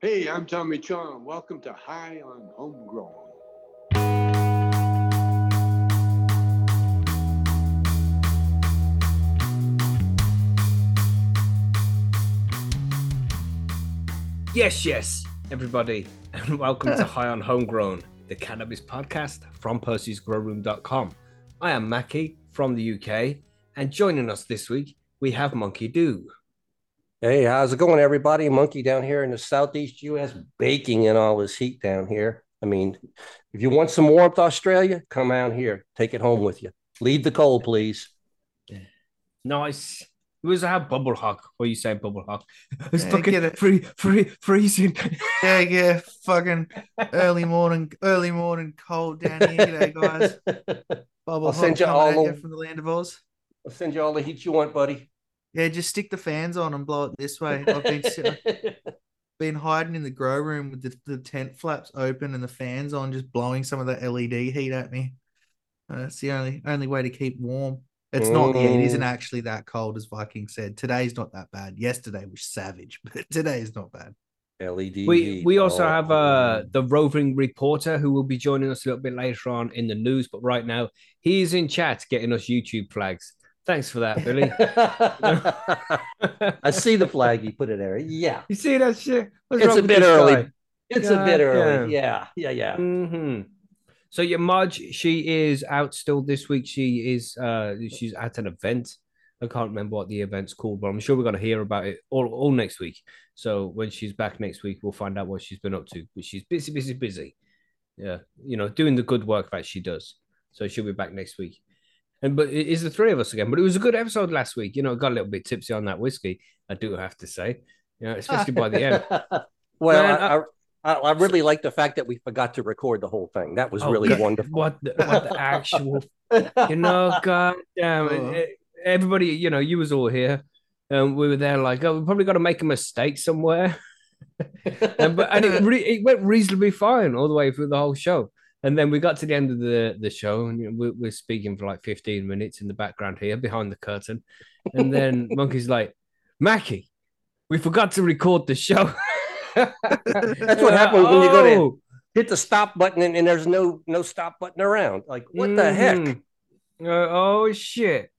Hey, I'm Tommy Chong. Welcome to High on Homegrown. Yes, yes, everybody, and welcome to High on Homegrown, the cannabis podcast from Percy'sGrowroom.com. I am Mackie from the UK, and joining us this week, we have Monkey Do. Hey, how's it going, everybody? Monkey down here in the southeast US, baking in all this heat down here. I mean, if you want some warmth, Australia, come out here. Take it home with you. Leave the cold, please. Nice. It was a bubble hawk. What you say, bubble hawk? It's Yeah, fucking get it. free, free, freezing. Yeah, yeah, fucking early morning, early morning cold down here, G'day, guys. Bubble I'll hot send you all at you the- from the land of Oz. I'll send you all the heat you want, buddy. Yeah, just stick the fans on and blow it this way. I've been sit- been hiding in the grow room with the, the tent flaps open and the fans on, just blowing some of that LED heat at me. Uh, That's the only only way to keep warm. It's not. Yeah, it isn't Mm. actually that cold as Viking said. Today's not that bad. Yesterday was savage, but today is not bad. LED. We heat. we also Oh, have uh the roving reporter who will be joining us a little bit later on in the news, but right now he's in chat getting us YouTube flags. Thanks for that, Billy. I see the flag you put it there. Yeah. You see that shit? What's It's a bit early. guy? It's a bit early. Yeah. Yeah. Yeah. hmm So your Marge, she is out still this week. She is uh she's at an event. I can't remember what the event's called, but I'm sure we're gonna hear about it all, all next week. So when she's back next week, we'll find out what she's been up to. But she's busy, busy, busy. Yeah, you know, doing the good work that she does. So she'll be back next week. And but it is the three of us again. But it was a good episode last week. You know, got a little bit tipsy on that whiskey. I do have to say, you know, especially by the end. well, Man, I, I, I really like the fact that we forgot to record the whole thing. That was Oh, really God, wonderful. What the, what the actual you know, god damn it. Eh, Everybody, you know, you was all here. And we were there like, oh, we probably got to make a mistake somewhere. and, but, and it, re- it went reasonably fine all the way through the whole show. And then we got to the end of the, the show and you know, we're, we're speaking for like 15 minutes in the background here behind the curtain. And then Monkey's like, Mackie, we forgot to record the show. That's what happens when you go to Oh. hit the stop button and, and there's no no stop button around. Like what the heck? Mhm. Uh, oh shit!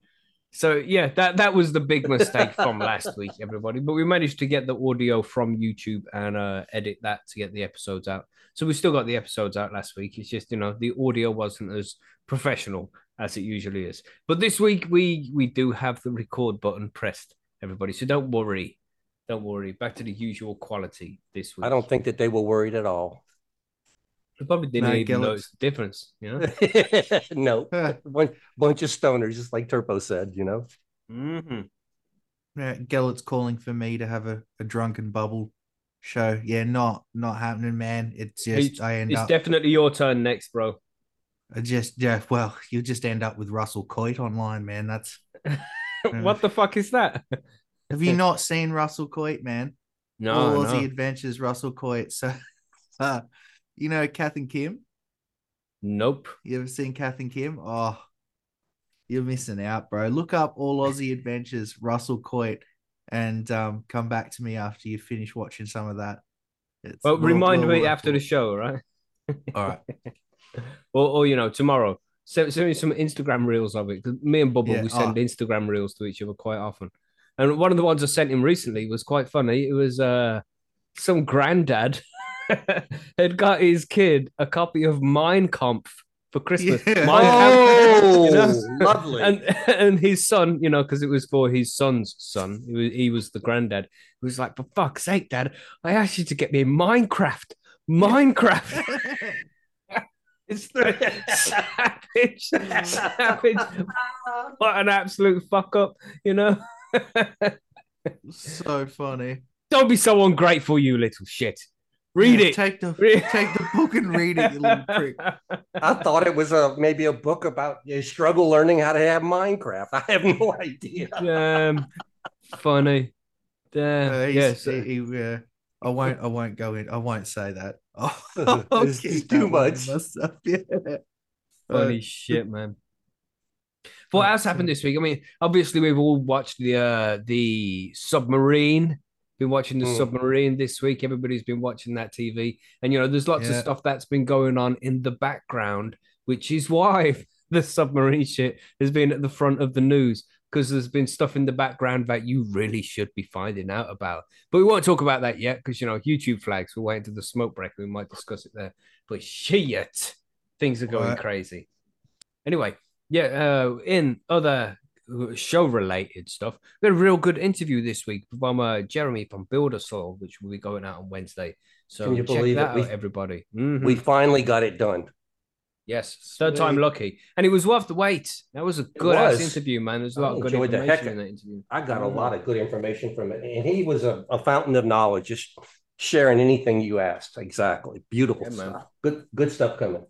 So yeah, that that was the big mistake from last week, everybody. But we managed to get the audio from YouTube and uh, edit that to get the episodes out. So we still got the episodes out last week. It's just you know the audio wasn't as professional as it usually is. But this week we we do have the record button pressed, everybody. So don't worry, don't worry. Back to the usual quality this week. I don't think that they were worried at all. They probably didn't No, even Gillis. notice the difference. You know. no, one bunch of stoners, just like Turpo said. You know. mm-hmm. Yeah, Gellert's calling for me to have a, a drunken bubble show. Yeah, not not happening, man. It's just It's- I end up, It's up definitely your turn next, bro. I just yeah, well, you'll just end up with Russell Coight online, man. That's what the fuck is that? have you not seen Russell Coight, man? No, All Aussie no. Adventures, Russell Coight. So uh, you know Kath and Kim? Nope. You ever seen Kath and Kim? Oh, you're missing out, bro. Look up All Aussie Adventures, Russell Coight, and um, come back to me after you finish watching some of that. It's Well, remind me after the show, right? All right. Or, or you know, tomorrow. Send, send me some Instagram reels of it. me and Bubba, Yeah, we send oh. Instagram reels to each other quite often. And one of the ones I sent him recently was quite funny. It was uh some granddad had got his kid a copy of Mein Kampf for Christmas. Yeah. Mein oh, Kampf, Oh, you know? lovely. and and his son, you know, because it was for his son's son. He was, he was the granddad. He was like, "For fuck's sake, Dad! I asked you to get me Minecraft, Minecraft." it's the savage, savage. What an absolute fuck up, you know. so funny. Don't be so ungrateful, you little shit. Read Yeah, it. Take the Read- take the book and read it, you little prick. I thought it was a maybe a book about your struggle learning how to have Minecraft. I have no idea. Damn, funny. Damn. Uh, he's- yes. he, he, uh, I won't. I won't go in. I won't say that. Oh, It's- it's too much. Myself. Yeah. Funny shit, man. What else happened this week? I mean, obviously we've all watched the uh the submarine Been watching the Mm. submarine this week. Everybody's been watching that TV, and you know, there's lots of stuff that's been going on in the background, which is why the submarine shit has been at the front of the news because there's been stuff in the background that you really should be finding out about. But we won't talk about that yet because you know YouTube flags. We're waiting to the smoke break. We might discuss it there. But shit, things are going Right. crazy. Anyway, yeah. Uh, in other show related stuff, we had a real good interview this week from uh, Jeremy from BuildASoil, which will be going out on Wednesday. So Can you believe that it? out, We- everybody. Mhm. We finally got it done. Yes, third time lucky, and it was worth the wait. That was a good ass was. interview, man. There's a lot I of good information in that interview. I got a Mhm. lot of good information from it, and he was a, a fountain of knowledge, just sharing anything you asked. Exactly, beautiful Yeah, man. stuff. Good, good stuff coming.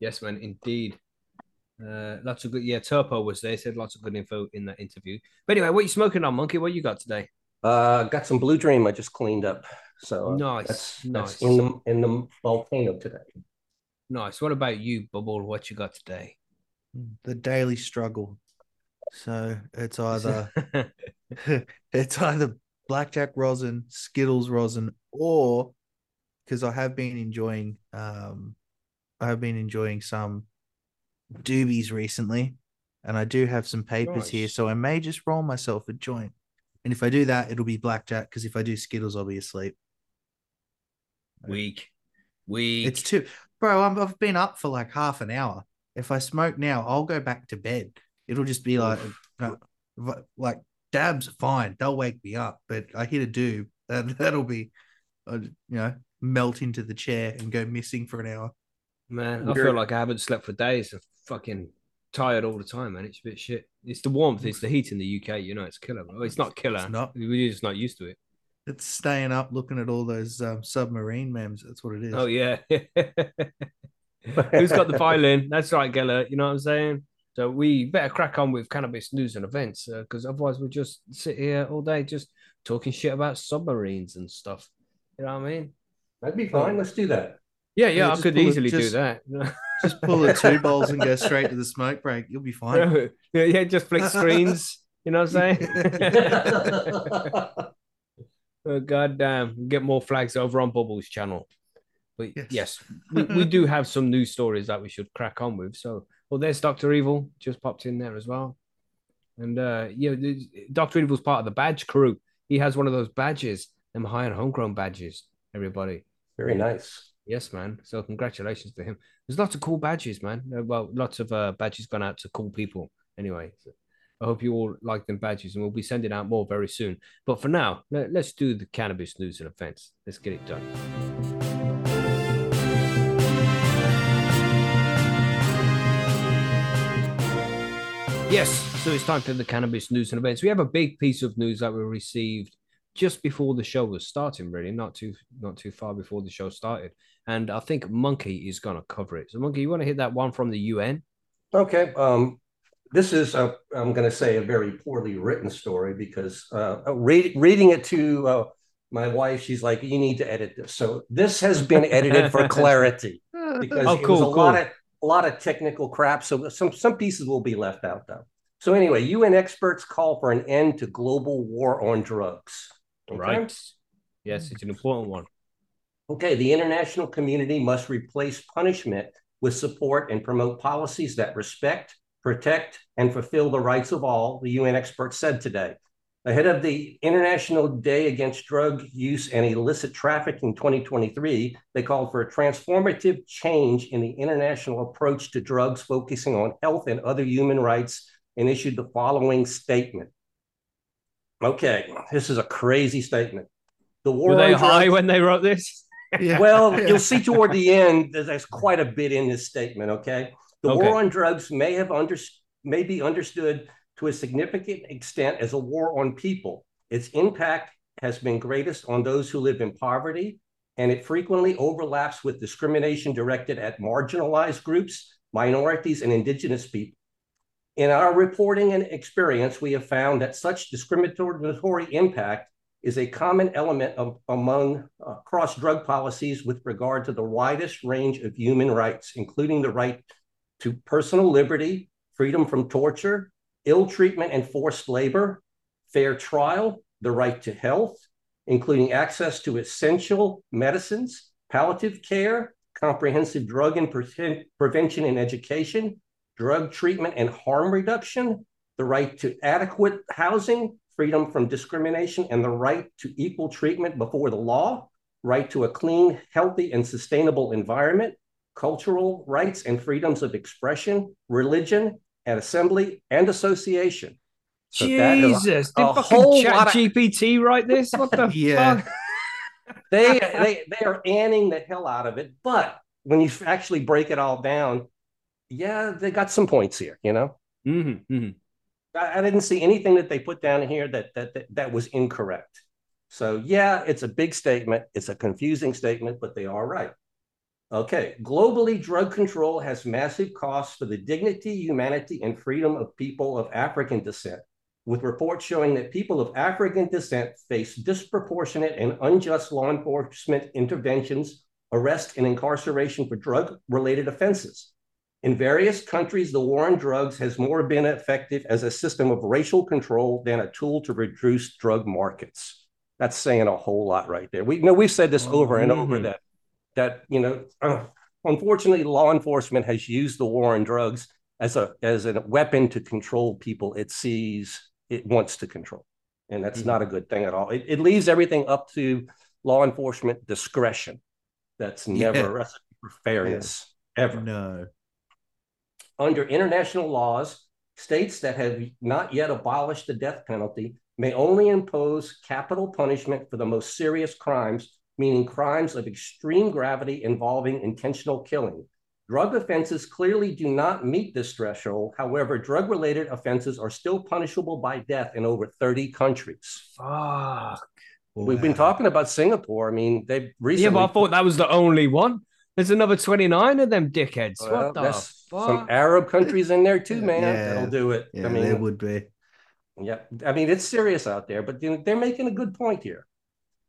Yes, man, indeed. Uh, lots of good. Yeah, Turpo was there. Said lots of good info in that interview. But anyway, what you smoking on, Monkey? What you got today? Uh, got some Blue Dream I just cleaned up, so uh, Nice, That's, nice. that's in the in the volcano today. Nice. What about you, Bubble? What you got today? The daily struggle. So it's either it's either blackjack rosin, Skittles rosin, or because I have been enjoying um I have been enjoying some doobies recently, and I do have some papers here, so I may just roll myself a joint. And if I do that, it'll be blackjack. Because if I do Skittles, I'll be asleep. Weak, weak. It's too, bro. I'm, I've been up for like half an hour. If I smoke now, I'll go back to bed. It'll just be like, uh, like dabs. Fine, they'll wake me up. But I hit a doob, that that'll be, uh, you know, melt into the chair and go missing for an hour. Man, I feel like I haven't slept for days. I'm fucking tired all the time, man. It's a bit shit. It's the warmth, it's the heat in the UK. You know, it's killer. Well, it's not killer. It's not. We're just not used to it. It's staying up looking at all those um, submarine memes. That's what it is. Oh yeah. Who's got the violin? That's right, Geller. You know what I'm saying? So we better crack on with cannabis news and events because otherwise we'll just sit here all day just talking shit about submarines and stuff. You know what I mean? That'd be fine. Let's do that. Yeah, yeah, Yeah, I could pull it- easily do that. Just pull the two bowls and go straight to the smoke break. You'll be fine. yeah, yeah, just flick screens. You know what I'm saying? oh, God damn. Get more flags over on Bubbles channel. But yes, Yes. we, we do have some news stories that we should crack on with. So, well, there's Dr. Evil just popped in there as well. And uh, yeah, the- Dr. Evil's part of the badge crew. He has one of those badges, them high and homegrown badges, everybody. Very nice. Yes, man. So congratulations to him. There's lots of cool badges, man. Uh, Well, lots of uh, badges gone out to cool people. Anyway, so I hope you all like them badges, and we'll be sending out more very soon. But for now, let, us do the cannabis news and events. Let's get it done. Yes, so it's time for the cannabis news and events. We have a big piece of news that we received just before the show was starting, really, not too not too far before the show started. And I think Monkey is gonna cover it. So Monkey, you want to hit that one from the UN? Okay. Um, this is, i I'm going to say, a very poorly written story because uh, read, reading it to uh, my wife, she's like, "You need to edit this." So this has been edited for clarity because Oh, it was cool, a lot of a lot of technical crap. So some some pieces will be left out though. So anyway, UN experts call for an end to global war on drugs. Okay? Right. Yes, it's an important one. Okay, the international community must replace punishment with support and promote policies that respect, protect, and fulfill the rights of all, the UN experts said today. Ahead of the International Day Against Drug Use and Illicit Trafficking 2023, they called for a transformative change in the international approach to drugs, focusing on health and other human rights, and issued the following statement. Okay, this is a crazy statement. The war Were they on high when they wrote this? Yeah. well, you'll see toward the end, there's, there's quite a bit in this statement. Okay, the Okay. war on drugs may have under, may be understood to a significant extent as a war on people. Its impact has been greatest on those who live in poverty, and it frequently overlaps with discrimination directed at marginalized groups, minorities, and indigenous people. In our reporting and experience, we have found that such discriminatory impact is a common element of, among uh, cross drug policies with regard to the widest range of human rights, including the right to personal liberty, freedom from torture, ill treatment and forced labor, fair trial, the right to health, including access to essential medicines, palliative care, comprehensive drug and pre- prevention and education, drug treatment and harm reduction, the right to adequate housing, freedom from discrimination, and the right to equal treatment before the law, right to a clean, healthy, and sustainable environment, cultural rights and freedoms of expression, religion, and assembly and association. So Jesus, did fucking chat of... GPT write this? What the yeah. fuck? they they they are anning the hell out of it, but when you actually break it all down, yeah, they got some points here, you know. Mm-hmm, mm-hmm. I, I, didn't see anything that they put down here that, that that that was incorrect. So yeah, it's a big statement. It's a confusing statement, but they are right. Okay, globally, drug control has massive costs for the dignity, humanity, and freedom of people of African descent, with reports showing that people of African descent face disproportionate and unjust law enforcement interventions, arrest, and incarceration for drug related offenses. In various countries, the war on drugs has more been effective as a system of racial control than a tool to reduce drug markets. That's saying a whole lot right there. We you know we've said this over and over mm-hmm. that that you know uh, unfortunately law enforcement has used the war on drugs as a as a weapon to control people it sees it wants to control, and that's mm-hmm. not a good thing at all. It, it leaves everything up to law enforcement discretion. That's never yeah. a recipe for fairness yeah. ever. No under international laws, states that have not yet abolished the death penalty may only impose capital punishment for the most serious crimes, meaning crimes of extreme gravity involving intentional killing. Drug offenses clearly do not meet this threshold. However, drug related offenses are still punishable by death in over 30 countries. Fuck. We've been talking about Singapore. I mean, they recently. Yeah, but I thought that was the only one. There's another 29 of them dickheads. Well, what the fuck? Some Arab countries in there too, man. Yeah. That'll do it. Yeah, I mean, it would be. Yeah. I mean, it's serious out there, but they're making a good point here.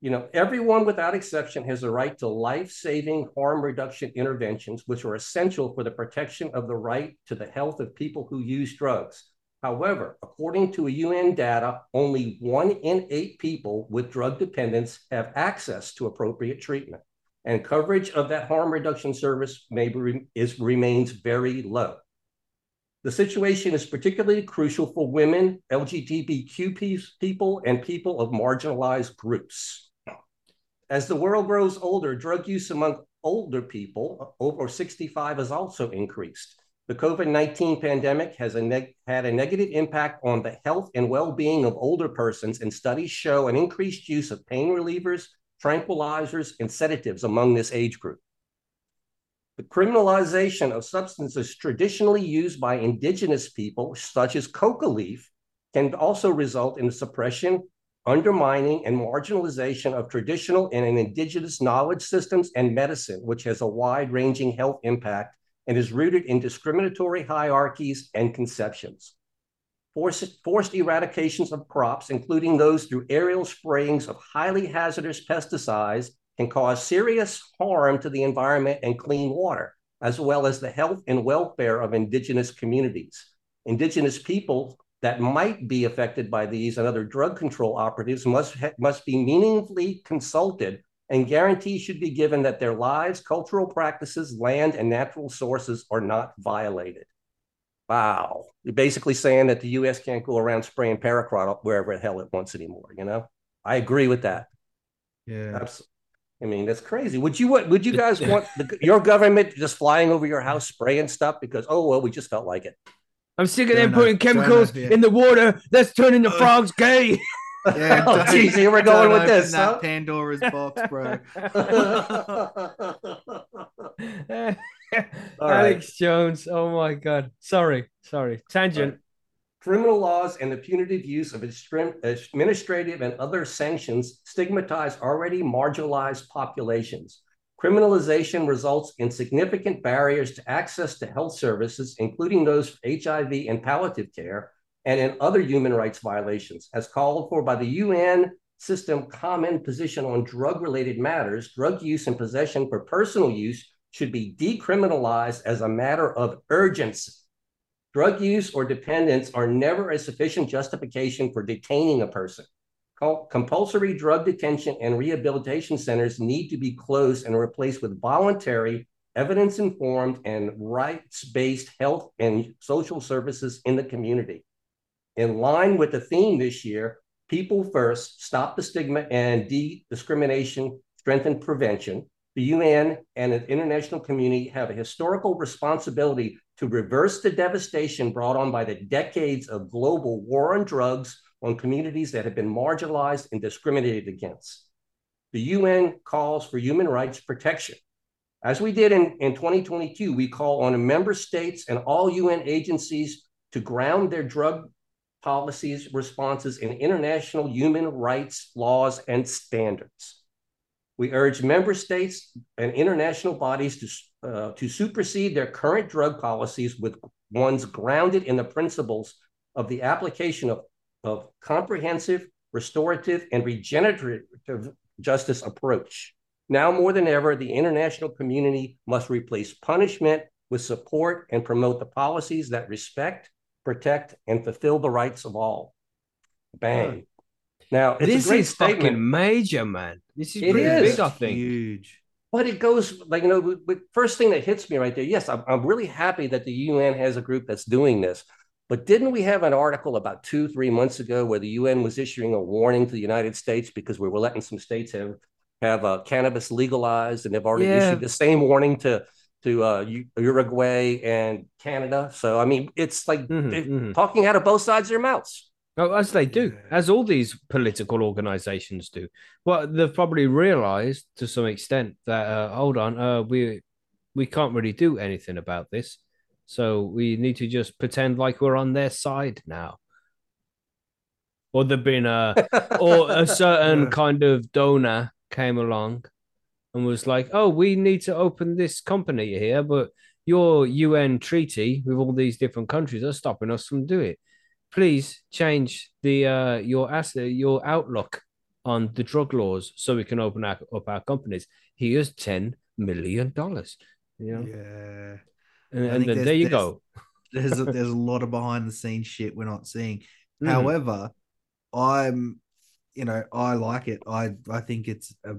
You know, everyone without exception has a right to life saving harm reduction interventions, which are essential for the protection of the right to the health of people who use drugs. However, according to a UN data, only one in eight people with drug dependence have access to appropriate treatment and coverage of that harm reduction service may be, is, remains very low. The situation is particularly crucial for women, LGBTQ people, and people of marginalized groups. As the world grows older, drug use among older people uh, over 65 has also increased. The COVID 19 pandemic has a had a negative impact on the health and well being of older persons, and studies show an increased use of pain relievers, tranquilizers, and sedatives among this age group. The criminalization of substances traditionally used by indigenous people, such as coca leaf, can also result in the suppression, undermining, and marginalization of traditional and indigenous knowledge systems and medicine, which has a wide ranging health impact and is rooted in discriminatory hierarchies and conceptions forced, forced eradications of crops, including those through aerial sprayings of highly hazardous pesticides, can cause serious harm to the environment and clean water, as well as the health and welfare of indigenous communities. Indigenous people that might be affected by these and other drug control operatives must, must be meaningfully consulted and guarantees should be given that their lives, cultural practices, land, and natural sources are not violated. Wow. You're basically saying that the U.S. can't go around spraying paraquat wherever the hell it wants anymore. You know, I agree with that. Yeah. Absolutely. I mean, that's crazy. Would you would you guys want the, your government just flying over your house spraying stuff because oh well we just felt like it? I'm sick of them putting chemicals in the water that's turning the frogs gay. Yeah, oh, geez, here we're going with this. That huh? Pandora's box, bro. Alex right. Jones. Oh my God. Sorry. Sorry. Tangent. Right. Criminal laws and the punitive use of administrative and other sanctions stigmatize already marginalized populations. Criminalization results in significant barriers to access to health services, including those for HIV and palliative care, and in other human rights violations. As called for by the UN System Common Position on Drug Related Matters, drug use and possession for personal use should be decriminalized as a matter of urgency. Drug use or dependence are never a sufficient justification for detaining a person. compulsory drug detention and rehabilitation centers need to be closed and replaced with voluntary, evidence informed, and rights based health and social services in the community. In line with the theme this year, People First, Stop the Stigma and De Discrimination, Strengthen Prevention, the UN and the international community have a historical responsibility to reverse the devastation brought on by the decades of global war on drugs on communities that have been marginalized and discriminated against. The UN calls for human rights protection. As we did in, in 2022, we call on member states and all UN agencies to ground their drug policies responses in international human rights laws and standards. We urge member states and international bodies to, uh, to supersede their current drug policies with ones grounded in the principles of the application of, of comprehensive, restorative, and regenerative justice approach. Now more than ever, the international community must replace punishment with support and promote the policies that respect, protect, and fulfill the rights of all. Bang. Now, it's this a great is statement. fucking major, man. This is It pretty is. big, I think. Huge. But it goes like you know, with, with- first thing that hits me right there. Yes, I'm, I'm really happy that the UN has a group that's doing this. But didn't we have an article about two, three months ago where the UN was issuing a warning to the United States because we were letting some states have have uh, cannabis legalized, and they've already Yeah. issued the same warning to to uh, Uruguay and Canada. So I mean, it's like Mhm, they're mhm. talking out of both sides of their mouths. Oh, as they do, Yeah. as all these political organizations do. Well, they've probably realized to some extent that uh, hold on, uh, we we can't really do anything about this, so we need to just pretend like we're on their side now. Or there've been a or a certain Yeah. kind of donor came along and was like, "Oh, we need to open this company here, but your UN treaty with all these different countries are stopping us from doing it. Please change the uh, your asset, your outlook on the drug laws so we can open our, up our companies. Here's ten million dollars. You know, Yeah. and, and then there you there's- go. There's a, there's a lot of behind the scenes shit we're not seeing. Mhm. However, I'm, you know, I like it. I I think it's a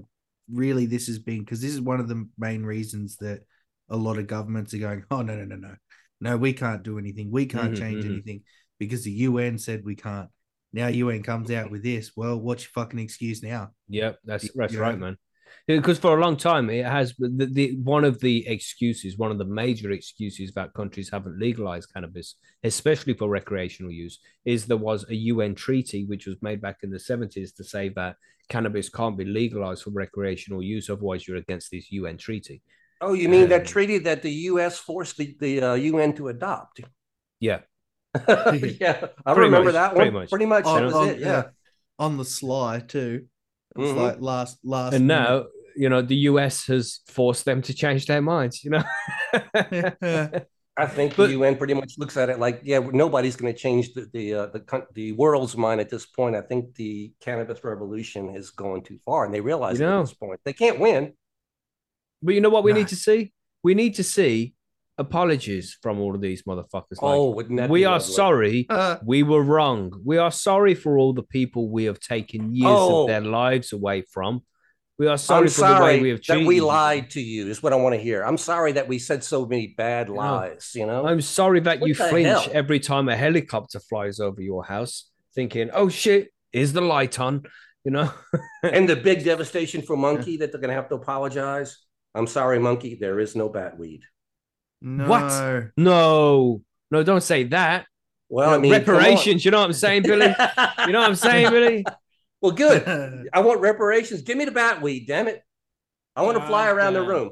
really this has been because this is one of the main reasons that a lot of governments are going, oh no no no no no we can't do anything, we can't Mhm, change mhm. anything because the UN said we can't. Now UN comes out with this. Well, what's your fucking excuse now? Yep, that's that's you right, know? man. Because for a long time, it has the, the one of the excuses, one of the major excuses that countries haven't legalized cannabis, especially for recreational use, is there was a UN treaty which was made back in the seventies to say that cannabis can't be legalized for recreational use, otherwise you're against this UN treaty. Oh, you mean that Um, treaty that the U.S. forced the, the uh, UN to adopt? Yeah, yeah, I Pretty remember much, that pretty one. much. Pretty much. That On- was on- it. Yeah. on the sly too. It's Mhm. like last last and minute. now you know the US has forced them to change their minds. You know, I think But- the UN pretty much looks at it like, yeah, nobody's going to change the the, uh, the the world's mind at this point. I think the cannabis revolution has gone too far, and they realize You know. at this point they can't win. but you know what we Nah. need to see? We need to see apologies from all of these motherfuckers. Like, oh, wouldn't that we be are lovely? sorry Uh, we were wrong we are sorry for all the people we have taken years Oh. of their lives away from we are sorry I'm for the way sorry we have that we lied to you. Is what I want to hear. I'm sorry that we said so many bad know. lies. You know, i'm sorry that What you flinch hell? every time a helicopter flies over your house thinking oh shit is the light on you know and the big devastation for monkey that they're going to have to apologize. I'm sorry, monkey. There is no bat weed. No. What? no no don't say that Well, You I mean, reparations you know what i'm saying billy you know what i'm saying billy well, good. I want reparations. Give me the bat weed, damn it. I want to fly ah, around the room.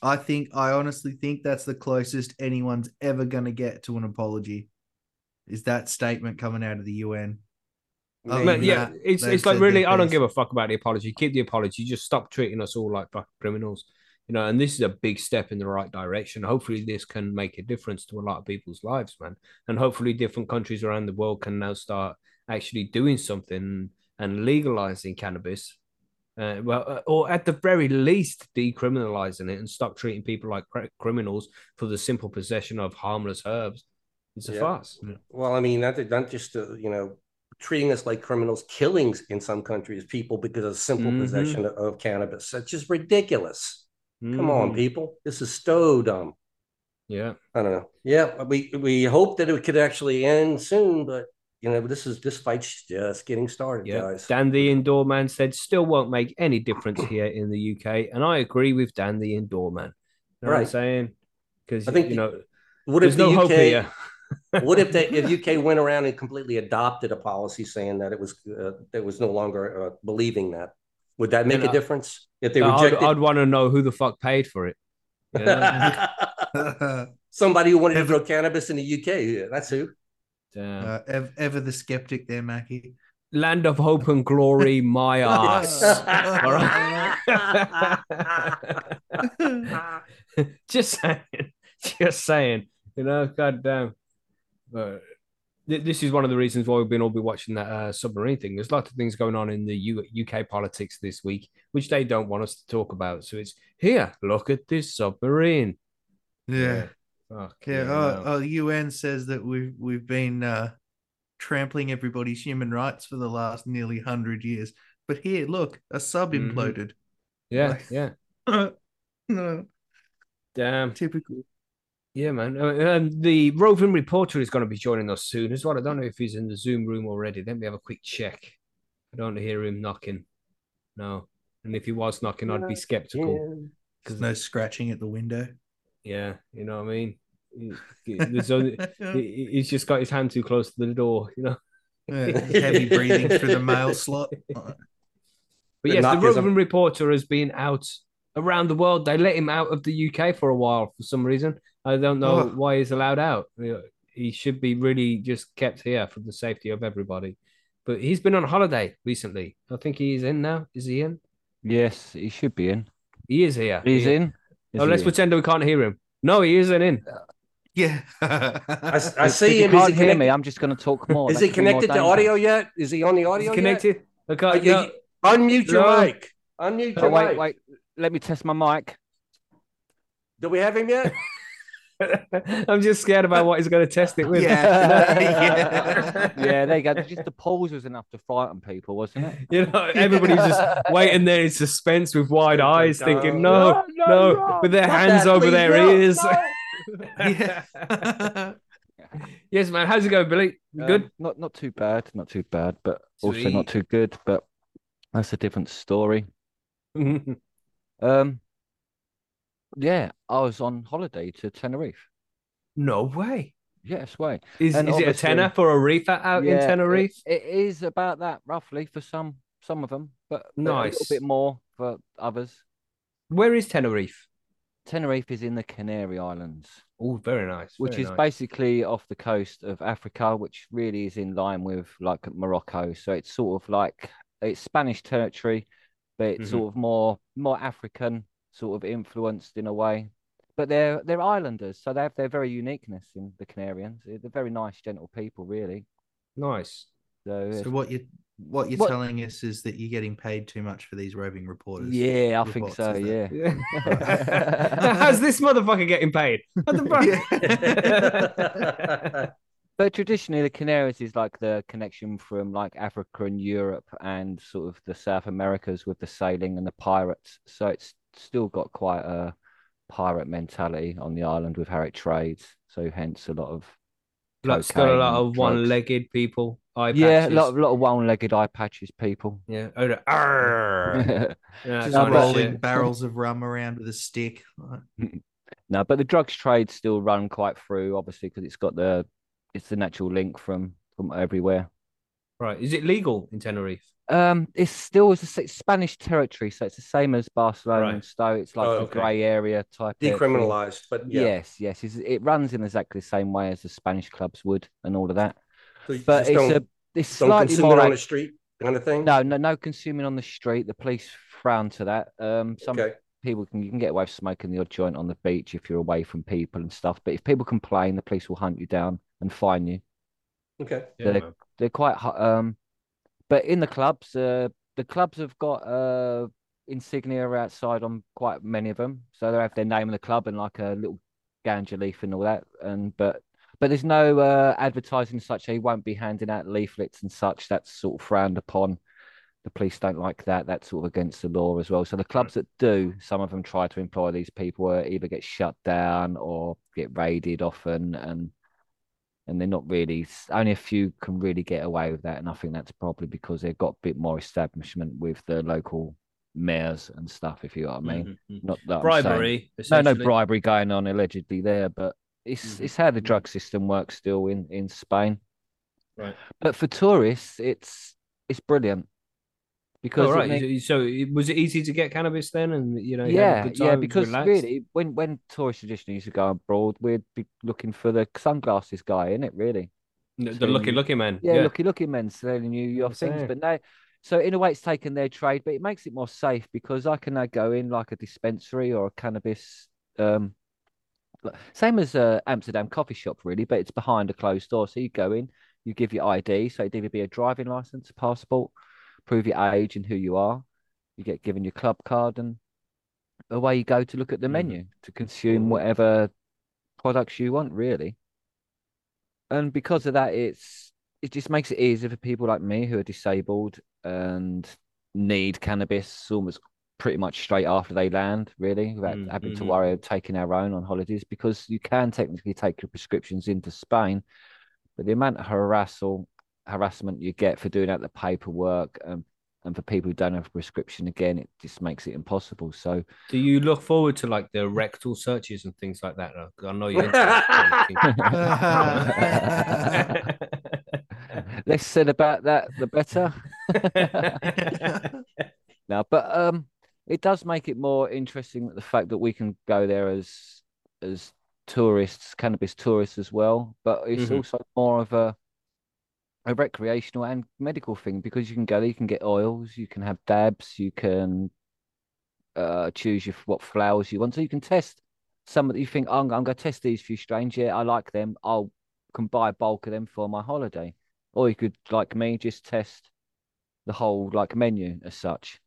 I think I honestly think that's the closest anyone's ever going to get to an apology. Is that statement coming out of the UN? Oh, Maybe. Yeah, that- it's it's like really, I don't give a fuck about the apology. Keep the apology. Just stop treating us all like fucking criminals, you know. And this is a big step in the right direction. Hopefully, this can make a difference to a lot of people's lives, man. And hopefully, different countries around the world can now start actually doing something and legalizing cannabis. Uh, well, uh, or at the very least, decriminalizing it and stop treating people like cr- criminals for the simple possession of harmless herbs. It's a Yeah. farce. Well, I mean, not, not just to, you know, treating us like criminals, killings in some countries, people because of simple Mhm. possession of, of cannabis. That's just ridiculous. Come on, Mhm. people. This is so dumb. Yeah. I don't know. Yeah, we we hope that it could actually end soon, but you know, this is this fight's just getting started, Yeah. guys. Dan the indoor man said still won't make any difference here in the UK. And I agree with Dan the indoor man. You know what I'm Right. saying? Because I think you know What if the no UK? here. what if the if UK went around and completely adopted a policy saying that it was uh, it was no longer uh, believing that? Would that make Then a I- difference if they I'd, I'd want to know who the fuck paid for it. You know? somebody who wanted to grow cannabis in the UK. That's who. Damn. uh, ev- ever the skeptic there, Mackie. Land of hope and glory, my ass. All right. just saying, just saying. You know, goddamn. But th- this is one of the reasons why we've been all be watching that uh, submarine thing. There's lots of things going on in the U- UK politics this week, which they don't want us to talk about. So it's here. Look at this submarine. Yeah. Yeah. yeah, oh, no. oh, UN says that we've we've been uh, trampling everybody's human rights for the last nearly hundred years. But here, look, a sub Mhm. imploded. yeah, yeah. no, Damn. typical. Yeah, man. Uh, um, the roving reporter is going to be joining us soon as well. I don't know if he's in the Zoom room already. Let me have a quick check. I don't hear him knocking. No. And if he was knocking, I'd be skeptical. There's no scratching at the window. Yeah, you know what I mean. He- he- There's only, he's just got his hand too close to the door, you know. Yeah, heavy breathing through the mail slot. But The yes, the knock is a- roving reporter has been out around the world. They let him out of the UK for a while for some reason. I don't know Oh. why he's allowed out. He should be really just kept here for the safety of everybody. But he's been on holiday recently. I think he's in now. Is he in? Yes, he should be in. He is here. He's He- in. Is Oh, he let's in? pretend we can't hear him. No, he isn't in. Yeah. I, I see you him. Is can't he hear me. I'm just going to talk more. Is That he could be more connected to audio yet? Is he on the audio yet? connected. I Uh, can't, you- no. you- unmute your No. mic. Unmute Oh, your wait, mic. wait. Let me test my mic. Do we have him yet? I'm just scared about what he's going to test it with. Yeah. Yeah. yeah, there you go. Just the pause was enough to frighten people, wasn't it? You know, everybody's just waiting there in suspense with wide Dun, dun, eyes, dun. thinking, no, no, with their hands over their no, ears. yeah. yes, man. How's it going, Billy? Um, Good. not not too bad. Not too bad, but also not too good. But that's a different story. Um, yeah, I was on holiday to Tenerife. no way. Yes, way. Is, And is it a tenner for a reefer out in Yeah, it- Tenerife? it is about that roughly for some some of them, but but a little Nice. bit more for others. Where is Tenerife? Tenerife is in the Canary Islands, Oh, very nice. which very is nice. basically off the coast of Africa, which really is in line with like Morocco. So it's sort of like it's Spanish territory, but it's Mhm. sort of more more African, sort of influenced in a way. But they're they're islanders, so they have their very uniqueness in the Canarians. They're very nice, gentle people, really. nice. So, So what you what you're What- telling us is that you're getting paid too much for these roving reporters. yeah, I think so. Yeah. Yeah. How's this motherfucker getting paid? What the fuck? But traditionally, the Canaries is like the connection from like Africa and Europe and sort of the South Americas with the sailing and the pirates. So it's still got quite a pirate mentality on the island with how it trades. So hence a lot of Like, still a lot of drugs. one-legged people. Eye Yeah, a lot of lot of one-legged eye patches people. Yeah. Oh, arr. no, Yeah, Just that kind of rolling barrels of rum around with a stick. No, but the drugs trade still run quite through, obviously, because it's got the it's the natural link from from everywhere. Right. Is it legal in Tenerife? Um, it's still it's a s- Spanish territory, so it's the same as Barcelona Right. and Stowe. It's like Oh, a grey area type. Decriminalized, but yeah. Yes, yes, it's, it runs in exactly the same way as the Spanish clubs would, and all of that. So But it's a it's slightly consume more. on ac- the street kind of thing. no, no, no consuming on the street. The police frown to that. Um, some Okay. People can you can get away with smoking the odd joint on the beach if you're away from people and stuff. But if people complain, the police will hunt you down and fine you. Okay. Yeah, They're- man. they're quite hu- um but in the clubs uh the clubs have got uh insignia outside on quite many of them so they have their name in the club and like a little ganja leaf and all that and but but there's no uh, advertising such. They won't be handing out leaflets and such. That's sort of frowned upon. The police don't like that. That's sort of against the law as well. So the clubs that do, some of them try to employ these people, uh, either get shut down or get raided often, and and they're not really. Only a few can really get away with that, and I think that's probably because they've got a bit more establishment with the local mayors and stuff. If you know what I mean, Mhm, mhm. not that Bribery. no, no bribery going on allegedly there, but it's Mhm, it's how the mhm. drug system works still in in Spain. Right. But for tourists, it's it's brilliant because it right. So it- was it easy to get cannabis then? And you know, you yeah, yeah, because relaxed? really, when when tourists traditionally used to go abroad, we'd be looking for the sunglasses guy, in it really. the, the lucky lucky man. Yeah, lucky, lucky men selling you your things, but now So in a way, it's taken their trade, but it makes it more safe because I can now go in like a dispensary or a cannabis, um, same as a Amsterdam coffee shop, really, but it's behind a closed door. So you go in, you give your ID, so it'd either be a driving license, a passport, prove your age and who you are. You get given your club card, and away you go to look at the Mhm. menu to consume whatever products you want, really. And because of that, it's it just makes it easier for people like me who are disabled and need cannabis almost pretty much straight after they land, really, without Mm, having to mhm. worry of taking our own on holidays because you can technically take your prescriptions into Spain, but the amount of harassal harassment you get for doing out the paperwork and and for people who don't have a prescription again, it just makes it impossible. So Do you look forward to like the rectal searches and things like that? I know you're less said about that, the better. now but um, it does make it more interesting the fact that we can go there as as tourists, cannabis tourists as well. But it's Mhm. also more of a a recreational and medical thing because you can go there, you can get oils, you can have dabs, you can uh choose your what flowers you want, so you can test some that you think oh, I'm, I'm going to test these few strains. Yeah, I like them. I'll can buy a bulk of them for my holiday, or you could like me just test the whole like menu as such.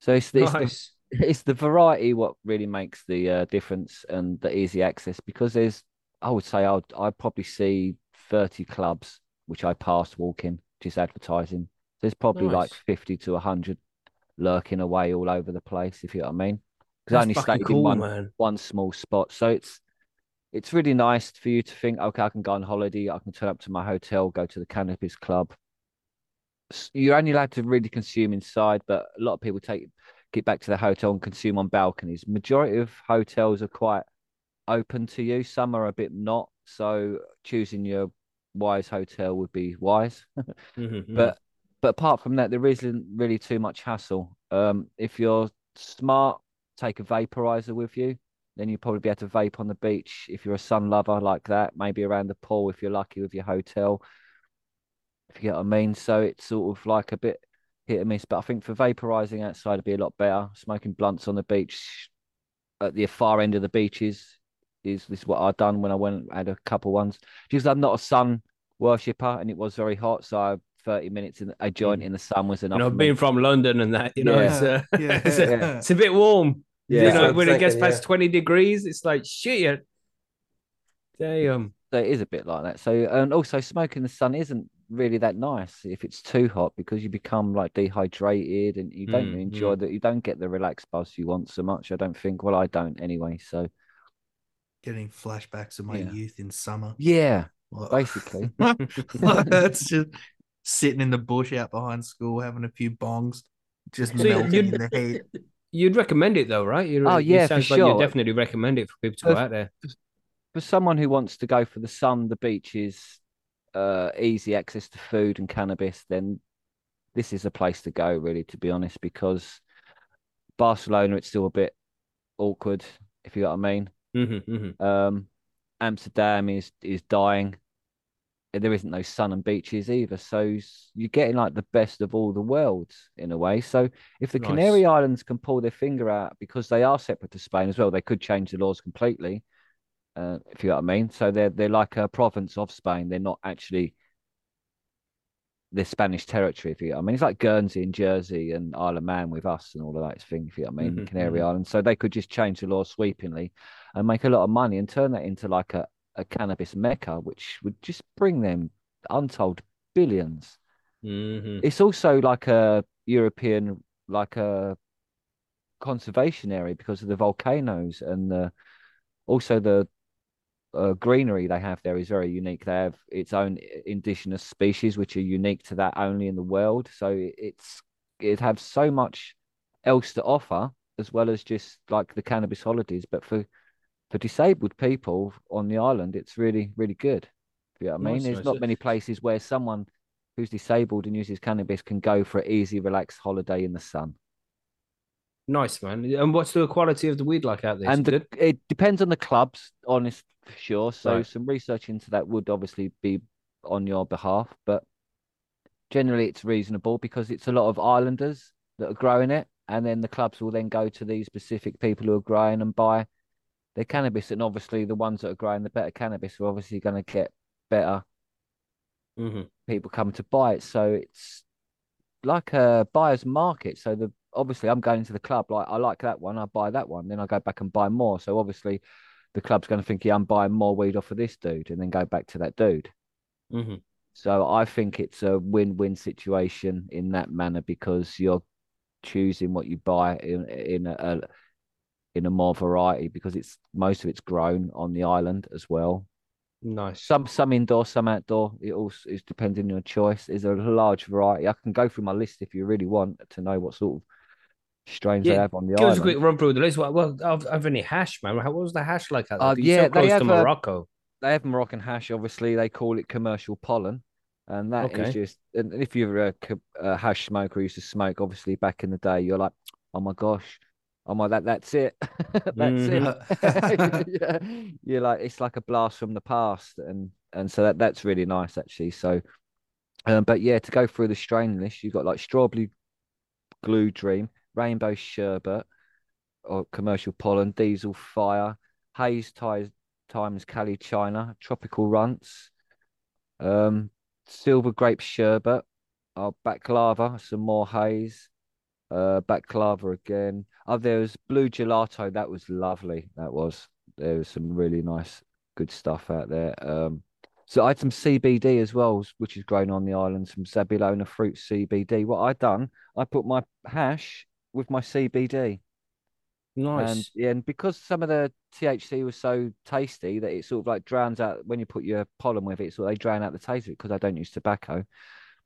So it's, it's the it's the variety what really makes the uh, difference and the easy access because there's I would say I'd I'd probably see 30 clubs which I passed walking just advertising. There's probably like 50 to 100 lurking away all over the place if you know what I mean. Because I only stayed cool, in one man. one small spot, so it's it's really nice for you to think, okay, I can go on holiday, I can turn up to my hotel, go to the cannabis club. You're only allowed to really consume inside, but a lot of people take get back to the hotel and consume on balconies. Majority of hotels are quite open to you. Some are a bit not. So choosing your wise hotel would be wise. Mhm, mhm. But but apart from that, there isn't really too much hassle. Um, if you're smart, take a vaporizer with you. Then you'll probably be able to vape on the beach if you're a sun lover like that. Maybe around the pool if you're lucky with your hotel. If you get what I mean. So it's sort of like a bit hit and miss. But I think for vaporizing outside would be a lot better. Smoking blunts on the beach at the far end of the beaches is this is what I've done when I went had a couple ones. Because I'm not a sun worshipper and it was very hot, so I, 30 minutes in a joint Mm. in the sun was enough. you know, for me. being from London and that, you know, it's, uh, Yeah. it's, a, Yeah. it's a bit warm. Yeah, you know, what I'm when it gets past yeah. 20 degrees, it's like shit. yeah. Damn. So it is a bit like that. So and also smoking the sun isn't really that nice if it's too hot because you become like dehydrated and you don't Mm, enjoy that. You don't get the relaxed buzz you want so much. I don't think. Well, I don't anyway. So Getting flashbacks of my Yeah. youth in summer. yeah, Well, basically. That's just sitting in the bush out behind school, having a few bongs, just So melting you'd- in the heat. You'd recommend it though, right? You, Oh, yeah, for sounds like you sure. definitely recommend it for people to go Uh, out there. for someone who wants to go for the sun, the beaches, uh, easy access to food and cannabis, then this is a place to go, really, to be honest, because Barcelona, it's still a bit awkward, if you know what I mean. Mhm, mhm. Um, Amsterdam is is dying. There isn't no sun and beaches either, so you're getting like the best of all the worlds in a way. So if the Nice. Canary Islands can pull their finger out because they are separate to Spain as well, they could change the laws completely. Uh, if you know what I mean. So they're they're like a province of Spain. They're not actually the Spanish territory, if you know I mean. It's like Guernsey and Jersey and Isle of Man with us and all of that thing, if you know I mean, Mhm, Canary mhm. Islands. So they could just change the law sweepingly and make a lot of money and turn that into like a a cannabis mecca, which would just bring them untold billions. Mhm. It's also like a European, like a conservation area because of the volcanoes and the also the uh, greenery they have there is very unique. They have its own indigenous species which are unique to that only in the world. So it's it has so much else to offer as well as just like the cannabis holidays. But for for disabled people on the island, it's really really good. You know what I mean? Nice, There's nice. not many places where someone who's disabled and uses cannabis can go for an easy, relaxed holiday in the sun. Nice man. And what's the quality of the weed like out there? and it the, it depends on the clubs, honest for sure. So Right. some research into that would obviously be on your behalf, but generally it's reasonable because it's a lot of islanders that are growing it, and then the clubs will then go to these specific people who are growing and buy their cannabis, and obviously the ones that are growing the better cannabis are obviously going to get better Mhm. people come to buy it. So it's like a buyer's market. So the obviously I'm going to the club, like I like that one, I buy that one, then I go back and buy more. So obviously the club's going to think, yeah, I'm buying more weed off of this dude, and then go back to that dude. Mhm. So I think it's a win-win situation in that manner because you're choosing what you buy in in a, a in a more variety because it's most of it's grown on the island as well. Nice. Some some indoor, some outdoor. It also is depending on your choice. There's a large variety. I can go through my list if you really want to know what sort of strains they Yeah, have on the Give us a quick run through the list. Well, well of, of any hash, man. How, what was the hash like? Uh, yeah, so they close to have a- Morocco. They have Moroccan hash. Obviously, they call it commercial pollen, and that is Okay. just. And if you're a, a hash smoker used to smoke, obviously back in the day, you're like, oh my gosh, oh my that that's it, that's Mm-hmm. it. yeah. You're like it's like a blast from the past, and and so that that's really nice actually. So, um, but yeah, to go through the strain list, you've got like strawberry glue dream, rainbow sherbet, or commercial pollen, diesel fire, haze ties times Cali China, tropical runts, um, silver grape sherbet, uh, baklava, some more haze, uh, baklava again. Oh, there was blue gelato. That was lovely. That was. There was some really nice, good stuff out there. Um, so I had some CBD as well, which is grown on the island, some Zabulona fruit CBD. What I done, I put my hash with my CBD. Nice. And yeah, and because some of the THC was so tasty that it sort of like drowns out when you put your pollen with it, so they drown out the taste of it because I don't use tobacco.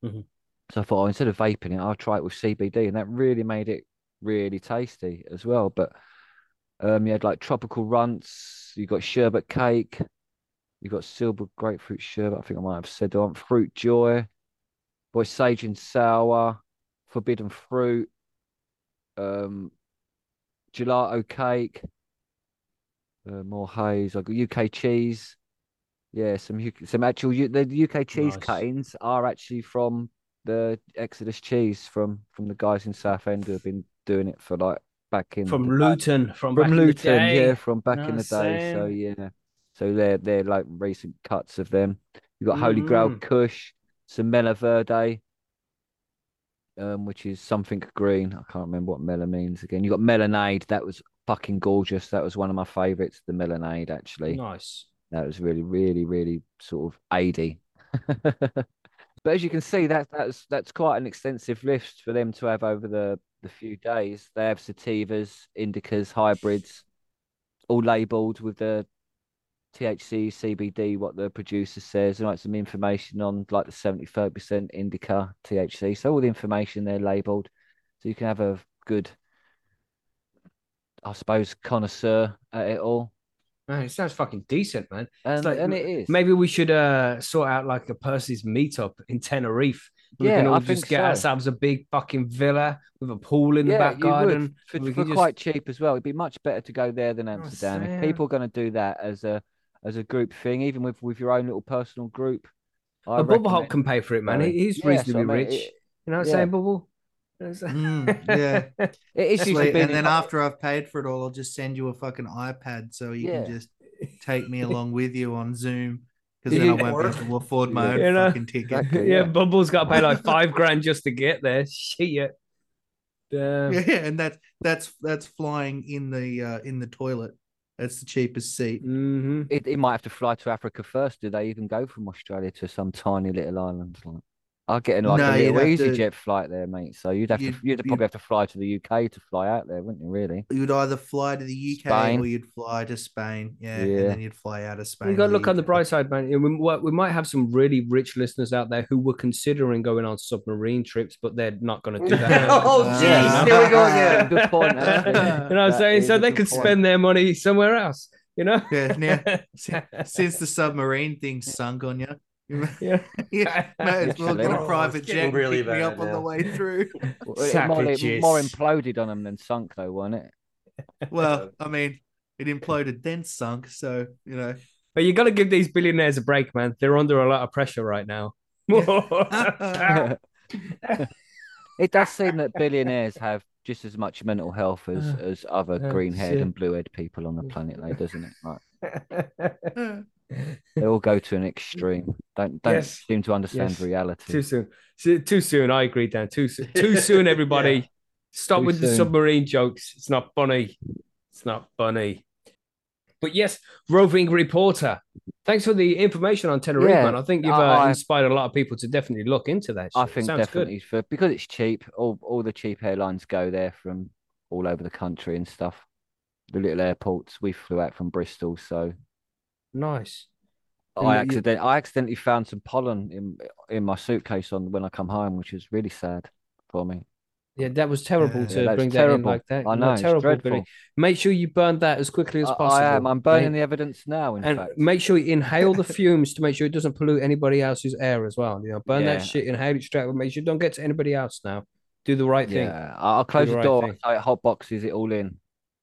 Mhm. So I thought, oh, instead of vaping it, I'll try it with CBD, and that really made it really tasty as well. But um, you had like tropical runts, you got sherbet cake, you got silver grapefruit sherbet. I think I might have said on fruit joy, boy sage and sour, forbidden fruit, um, gelato cake, uh, more haze. I got UK cheese. Yeah, some some actual the UK cheese Nice. cuttings are actually from the Exodus cheese from from the guys in Southend who have been doing it for like back in from. Luton, from, back from Luton, yeah, from back know in the I'm day. So yeah, so they're they're like recent cuts of them. You got Holy Grail Mm. Kush, some Mela Verde, um, which is something green. I can't remember what Mela means again. You got Melonade. that was fucking gorgeous. That was one of my favorites, the Melonade, actually. Nice. That was really, really, really sort of aidy. but as you can see, that that's that's quite an extensive list for them to have over the the few days. They have sativas, indicas, hybrids, all labelled with the THC, CBD, what the producer says, and like some information on like the 70 30% indica THC. So all the information there labelled. So you can have a good I suppose connoisseur at it all. Man, it sounds fucking decent, man. And like and it is. Maybe we should uh sort out like a Percy's meetup in Tenerife. We Yeah, can all I just get so. ourselves a big fucking villa with a pool in the back you would, garden. for, We for just- quite cheap as well. It'd be much better to go there than Amsterdam. If people are going to do that as a as a group thing, even with with your own little personal group, I a bubble hop can pay for it, man. going. He- He's Yeah, so, reasonably mean, rich. it- you know what I'm yeah. saying, Bubble? Mm, yeah. It is usually And then in- after I've paid for it all, I'll just send you a fucking iPad so you Yeah. can just take me along with you on Zoom. Because then I won't be able to afford my own You know, fucking ticket. exactly. yeah, Yeah. Bubble's got to pay like five grand just to get there. Shit. Damn. Yeah, and that's that's that's flying in the uh, in the toilet. That's the cheapest seat. hmm It, it might have to fly to Africa first. Do they even go from Australia to some tiny little island? Like, I'll get in like No, a you'd little have to- EasyJet flight there, mate. So you'd have You'd- to you'd, you'd- probably have to fly to the UK to fly out there, wouldn't you? Really? You'd either fly to the UK Spain. or you'd fly to Spain. Yeah, Yeah. and then you'd fly out of Spain. You got to look on the bright side, man. We, we we might have some really rich listeners out there who were considering going on submarine trips, but they're not going to do that. oh, jeez, yeah. there we go again. Good point. Eh? actually. you know what I'm That saying? So they could point. spend their money somewhere else. You know? Yeah, now since the submarine thing sunk on you, you yeah. yeah, might as well get a Oh, private jet really pick me bad up on the way through. Well, more, more imploded on them than sunk, though, wasn't it? Well, I mean, it imploded then sunk, so you know. But you got to give these billionaires a break, man. They're under a lot of pressure right now. it does seem that billionaires have just as much mental health as as other that's green-haired and blue-haired people on the planet, though, doesn't it? Like they all go to an extreme. Don't don't Yes. seem to understand Yes. reality. too soon. Too, soon. I agree, Dan. Too soon. Too soon, everybody. Yeah. Stop Too with the submarine jokes. It's not funny. It's not funny. But yes, roving reporter. Thanks for the information on Tenerife, Yeah, man. I think you've uh, I- inspired a lot of people to definitely look into that. I think definitely for because it's cheap. All all the cheap airlines go there from all over the country and stuff. The little airports. We flew out from Bristol, so good. Nice. And I you- accident I accidentally found some pollen in in my suitcase on when I come home, which is really sad for me. Yeah, that was terrible Yeah, to that was bring that terrible. in like that. I know, were it's terrible, dreadful. Billy. Make sure you burn that as quickly as I- possible. I am. I'm burning okay? the evidence now. In and fact, make sure you inhale the fumes to make sure it doesn't pollute anybody else's air as well. You know, burn Yeah. that shit, inhale it straight away. Make sure you don't get to anybody else now. Do the right thing. yeah, I- I'll close the the right door. thing. So it hot boxes it all in.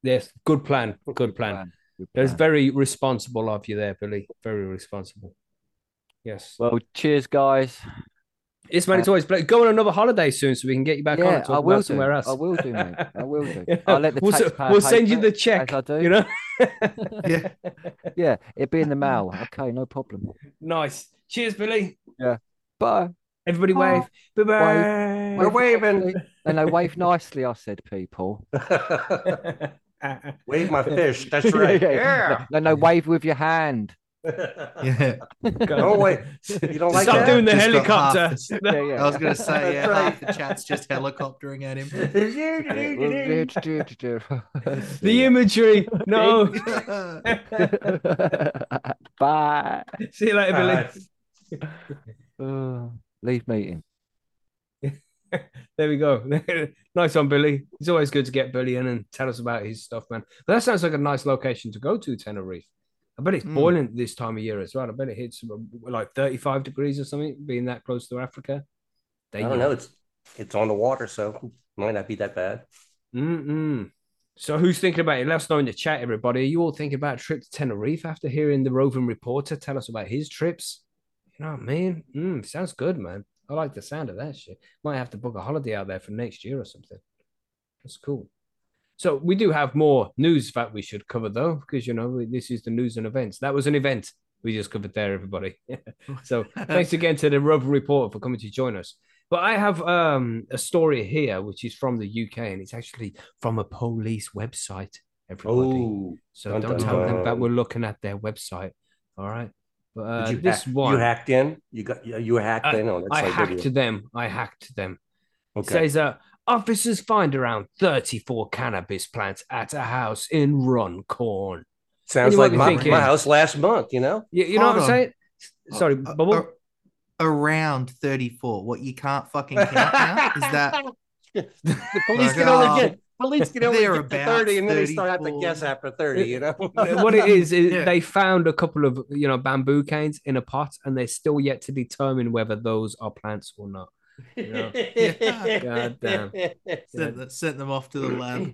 Yes, good plan. Good plan. Good That's plan. very responsible of you there, Billy. Very responsible. Yes. Well, cheers, guys. Yes, man. It's always great. Go on another holiday soon so we can get you back on yeah, and talk I will about somewhere else. I will do, mate. I will do. Yeah. I'll let the we'll, s- taxpayer we'll send you the check. as I do. You know? Yeah. Yeah, it'd be in the mail. Okay, no problem. nice. Cheers, Billy. Yeah. Bye. Everybody wave. Bye bye. We're waving. And they wave nicely. I said, people. Wave my fish. That's right. Yeah. No, no, wave with your hand. Yeah. Don't wait. You don't like Stop that? doing the Just got half helicopter. the- Yeah, yeah. I was gonna say, yeah, That's half the chat's just helicoptering at him. the imagery. No. Bye. See you later, Billy. Uh, Uh, leave meeting. There we go. nice one, Billy. It's always good to get Billy in and tell us about his stuff, man. But that sounds like a nice location to go to, Tenerife. I bet it's Mm. boiling this time of year as well. I bet it hits like 35 degrees or something, being that close to Africa. I don't know. It's it's on the water, so might not be that bad. Mm-mm. So who's thinking about it? Let us know in the chat, everybody. Are you all thinking about a trip to Tenerife after hearing the roving reporter tell us about his trips? You know what I mean? Mm, sounds good, man. I like the sound of that shit. Might have to book a holiday out there for next year or something. That's cool. So we do have more news that we should cover though, because you know this is the news and events. That was an event we just covered there, everybody. so thanks again to the Rover reporter for coming to join us. But I have um, a story here, which is from the UK, and it's actually from a police website. Everybody, Oh, so don't dun, tell them that we're looking at their website. All right, uh, you this hack- one, you hacked in. You got you you were hacked I- in. Oh, that's I like hacked video. them. I hacked them. It Okay. says uh, officers find around 34 cannabis plants at a house in Runcorn. Sounds like my, thinking- my house last month. You know. You, you know Hold what I'm on. saying? Sorry, Uh, Bubble. uh, around 34. What you can't fucking count now? Is that the police Like, can only oh, get police can only they're get to about thirty, and then they start have to guess after thirty. You know. what it is is Yeah. they found a couple of you know bamboo canes in a pot, and they're still yet to determine whether those are plants or not. God damn. sent, sent them off to the lab?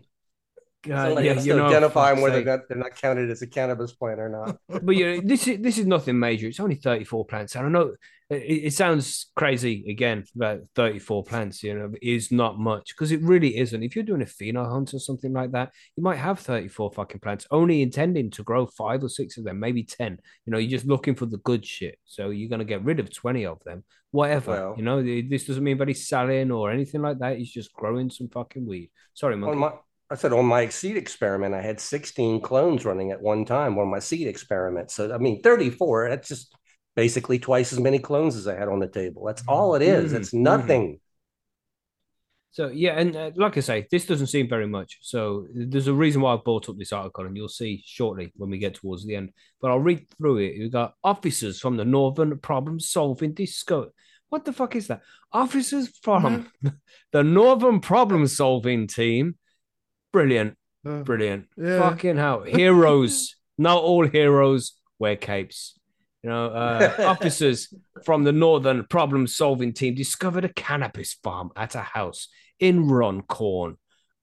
God, Somebody yeah, you know, identify fuck's whether they're not, they're not counted as a cannabis plant or not. but you know, this is this is nothing major. It's only 34 plants. I don't know. It, it sounds crazy again about 34 plants, you know, is not much because it really isn't. If you're doing a pheno hunt or something like that, you might have 34 fucking plants, only intending to grow five or six of them, maybe 10. You know, you're just looking for the good shit. So you're going to get rid of 20 of them, whatever. Well- you know, this doesn't mean he's selling or anything like that. He's just growing some fucking weed. Sorry, my I said on my seed experiment, I had 16 clones running at one time on my seed experiment. So I mean, 34. That's just basically twice as many clones as I had on the table. That's all it is. Mhm, It's nothing. So yeah, and uh, like I say, this doesn't seem very much. So there's a reason why I brought up this article, and you'll see shortly when we get towards the end. But I'll read through it. We've got officers from the Northern Problem Solving Disco. What the fuck is that? Officers from the Northern Problem Solving Team. Brilliant, Uh, brilliant. Yeah. Fucking hell, heroes. Not all heroes wear capes. You know, uh, officers from the Northern Problem Solving Team discovered a cannabis farm at a house in Runcorn.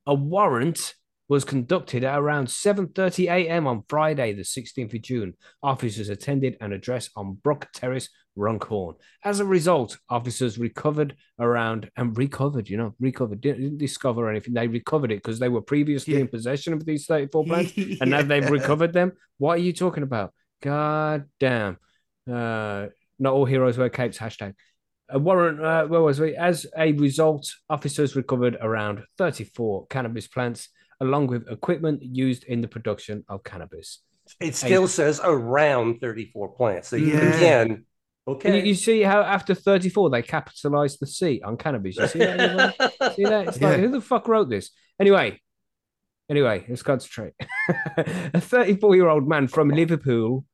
A warrant was conducted at around 7:30 a.m. on Friday, the 16th of June. Officers attended an address on Brook Terrace, Runcorn. As a result, officers recovered around and recovered, you know, recovered, didn't, didn't discover anything. They recovered it because they were previously Yeah. in possession of these 34 plants and now they've recovered them. What are you talking about? God damn. Uh, not all heroes wear capes. Hashtag. A warrant. Uh, where was we? As a result, officers recovered around 34 cannabis plants, along with equipment used in the production of cannabis. It still says around 34 plants. So you Yeah. again, okay. you, you see how after 34 they capitalized the C on cannabis. You see that? everybody? See that? It's like, who the fuck wrote this? Anyway, anyway, let's concentrate. a 34 year old man from Liverpool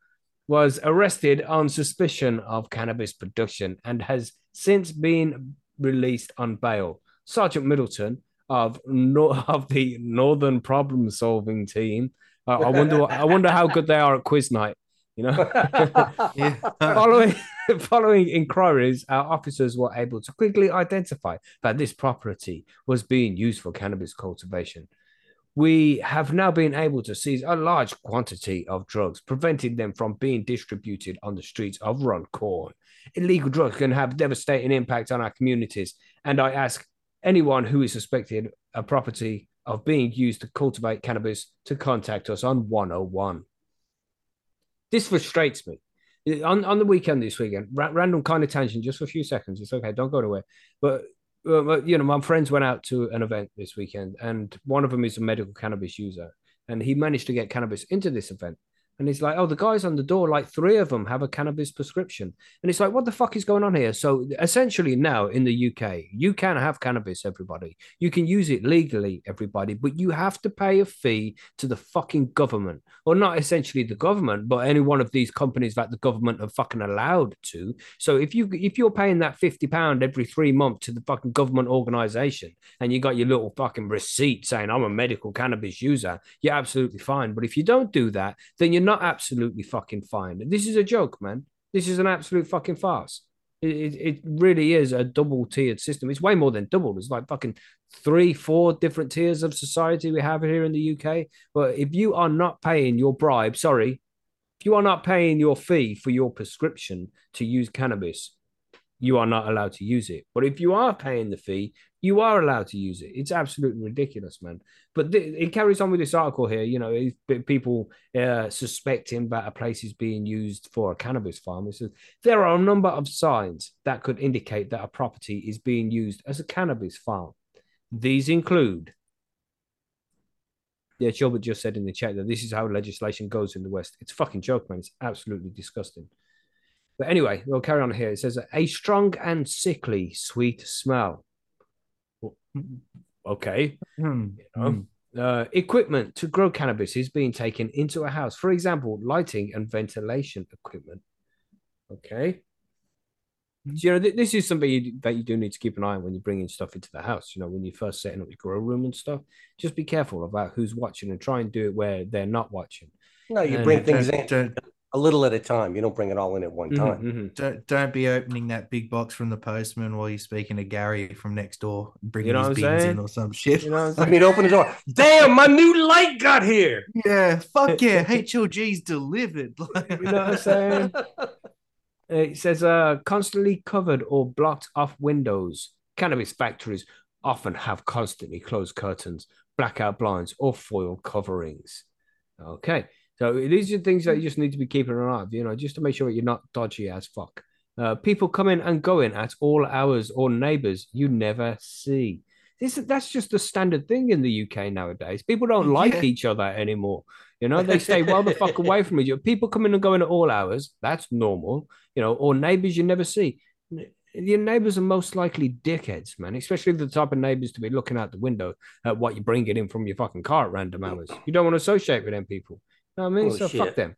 was arrested on suspicion of cannabis production and has since been released on bail. Sergeant Middleton of no- of the Northern Problem Solving Team. Uh, I wonder. I wonder how good they are at quiz night. You know. Yeah. Following, following inquiries, our officers were able to quickly identify that this property was being used for cannabis cultivation. We have now been able to seize a large quantity of drugs, preventing them from being distributed on the streets of Runcorn. Illegal drugs can have devastating impact on our communities, and I ask anyone who is suspected a property of being used to cultivate cannabis to contact us on 101. This frustrates me on, on the weekend this weekend, ra- random kind of tangent, just for a few seconds. It's okay, don't go. But uh, but, you know, my friends went out to an event this weekend, and one of them is a medical cannabis user, and he managed to get cannabis into this event. And he's like, oh, the guys on the door, like three of them have a cannabis prescription. And it's like, what the fuck is going on here? So essentially, now in the UK, you can have cannabis, everybody. You can use it legally, everybody, but you have to pay a fee to the fucking government, or not essentially the government, but any one of these companies that the government are fucking allowed to. So if you if you're paying that fifty pound every three months to the fucking government organization, and you got your little fucking receipt saying I'm a medical cannabis user, you're absolutely fine. But if you don't do that, then you're not absolutely fucking fine. This is a joke, man. This is an absolute fucking farce. It, it, it really is a double tiered system. It's way more than double. It's like fucking three, four different tiers of society we have here in the UK. But if you are not paying your bribe, sorry, if you are not paying your fee for your prescription to use cannabis, you are not allowed to use it. But if you are paying the fee, you are allowed to use it. It's absolutely ridiculous, man. But th- it carries on with this article here. You know, people uh, suspecting that a place is being used for a cannabis farm, it says there are a number of signs that could indicate that a property is being used as a cannabis farm. These include. Yeah, Gilbert just said in the chat that this is how legislation goes in the West. It's a fucking joke, man. It's absolutely disgusting. But anyway, we'll carry on here. It says a strong and sickly sweet smell. Okay. Hmm. know, Uh, equipment to grow cannabis is being taken into a house. For example, lighting and ventilation equipment. Okay. So, you know, th- this is something you, that you do need to keep an eye on when you're bringing stuff into the house. You know, when you're first setting up your grow room and stuff, just be careful about who's watching and try and do it where they're not watching. No, you And bring things Don't, in don't, a little at a time. You don't bring it all in at one Mhm, time. mhm. don't, don't be opening that big box from the postman while you're speaking to Gary from next door, bringing know his beans saying? in or some shit. You know what I'm I mean, open the door. Damn, my new light got here. Yeah, fuck yeah, HLG's delivered. You know what I'm saying? It says uh, constantly covered or blocked off windows. Cannabis factories often have constantly closed curtains, blackout blinds, or foil coverings. Okay, so these are things that you just need to be keeping an eye on, you know, just to make sure you're not dodgy as fuck. Uh, people coming and going at all hours or neighbors you never see. This that's just the standard thing in the UK nowadays. People don't like Yeah. each other anymore. You know, they stay well the fuck away from each other. People come in and go in at all hours. That's normal. You know, or neighbors you never see. Your neighbors are most likely dickheads, man. Especially the type of neighbors to be looking out the window at what you're bringing in from your fucking car at random hours. You don't want to associate with them people. You know what I mean? Oh, so fuck shit. them.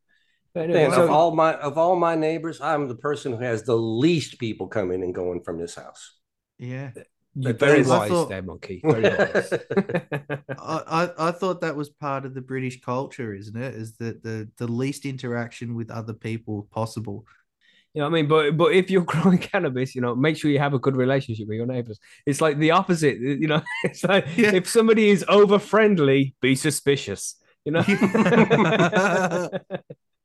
But anyway, so- of all my of all my neighbors, I'm the person who has the least people coming and going from this house. Yeah. You're very then- wise thought- there, monkey. Very wise. I, I, I thought that was part of the British culture, isn't it? Is that the, the least interaction with other people possible. You know what I mean? But but if you're growing cannabis, you know, make sure you have a good relationship with your neighbors. It's like the opposite, you know. It's like Yeah. if somebody is over friendly, be suspicious. You know.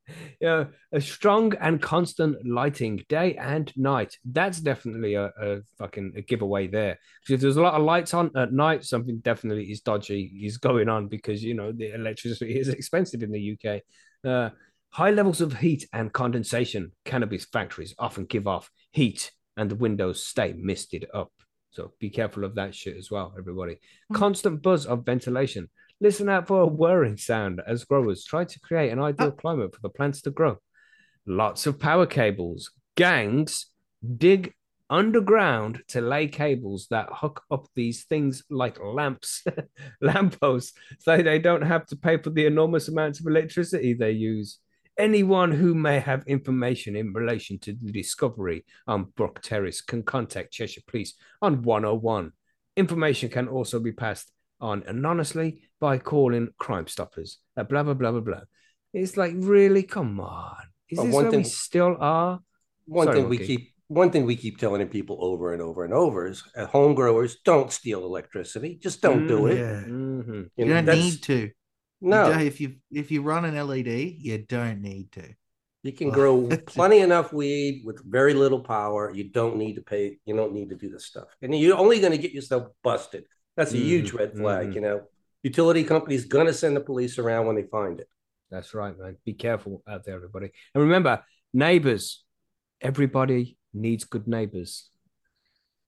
yeah, a strong and constant lighting day and night. That's definitely a, a fucking a giveaway there. Because if there's a lot of lights on at night, something definitely is dodgy is going on because you know the electricity is expensive in the UK. Uh, high levels of heat and condensation. Cannabis factories often give off heat, and the windows stay misted up. So be careful of that shit as well, everybody. Constant buzz of ventilation. Listen out for a whirring sound as growers try to create an ideal ah. climate for the plants to grow. Lots of power cables. Gangs dig underground to lay cables that hook up these things like lamps, lampposts, so they don't have to pay for the enormous amounts of electricity they use. Anyone who may have information in relation to the discovery on Brook Terrace can contact Cheshire Police on 101. Information can also be passed on anonymously by calling Crime Stoppers. Uh, blah blah blah blah blah. It's like really, come on. Is Well, this one where we thing- still are? One Sorry, thing we keep one thing we keep telling people over and over and over is at home growers don't steal electricity. Just don't do it. Yeah. Mhm. You know, don't need to. No, don't- if you if you run an LED, you don't need to. you can grow plenty enough weed with very little power. You don't need to pay. You don't need to do this stuff, and you're only going to get yourself busted. That's a huge red flag. mhm. You know, utility companies gonna send the police around when they find it. That's right, man. Be careful out there, everybody. And remember, neighbors. Everybody needs good neighbors.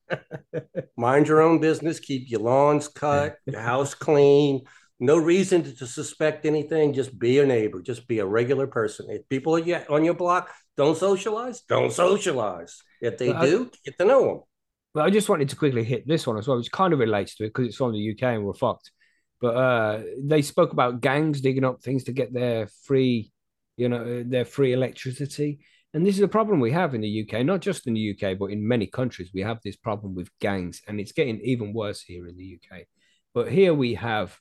Mind your own business. Keep your lawns cut, your house clean. No reason to, to suspect anything. Just be a neighbor. Just be a regular person. If people are on your block don't socialize, don't socialize. If they But I- do, get to know them. But I just wanted to quickly hit this one as well, which kind of relates to it because it's from the UK and we're fucked. But uh, they spoke about gangs digging up things to get their free, you know, their free electricity. And this is a problem we have in the UK, not just in the UK, but in many countries. We have this problem with gangs, and it's getting even worse here in the UK. But here we have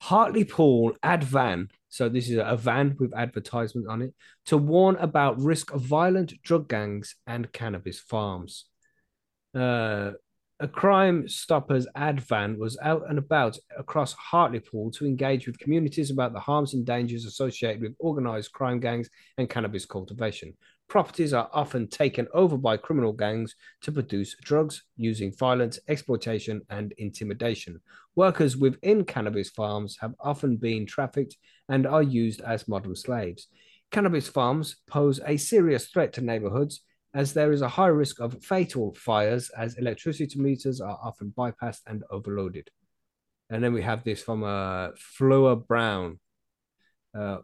Hartlepool ad van. So this is a van with advertisement on it to warn about risk of violent drug gangs and cannabis farms. Uh, a Crime Stoppers ad van was out and about across Hartlepool to engage with communities about the harms and dangers associated with organized crime gangs and cannabis cultivation. Properties are often taken over by criminal gangs to produce drugs using violence, exploitation, and intimidation. Workers within cannabis farms have often been trafficked and are used as modern slaves. Cannabis farms pose a serious threat to neighborhoods as there is a high risk of fatal fires as electricity meters are often bypassed and overloaded. And then we have this from uh, Fleur Brown. Uh,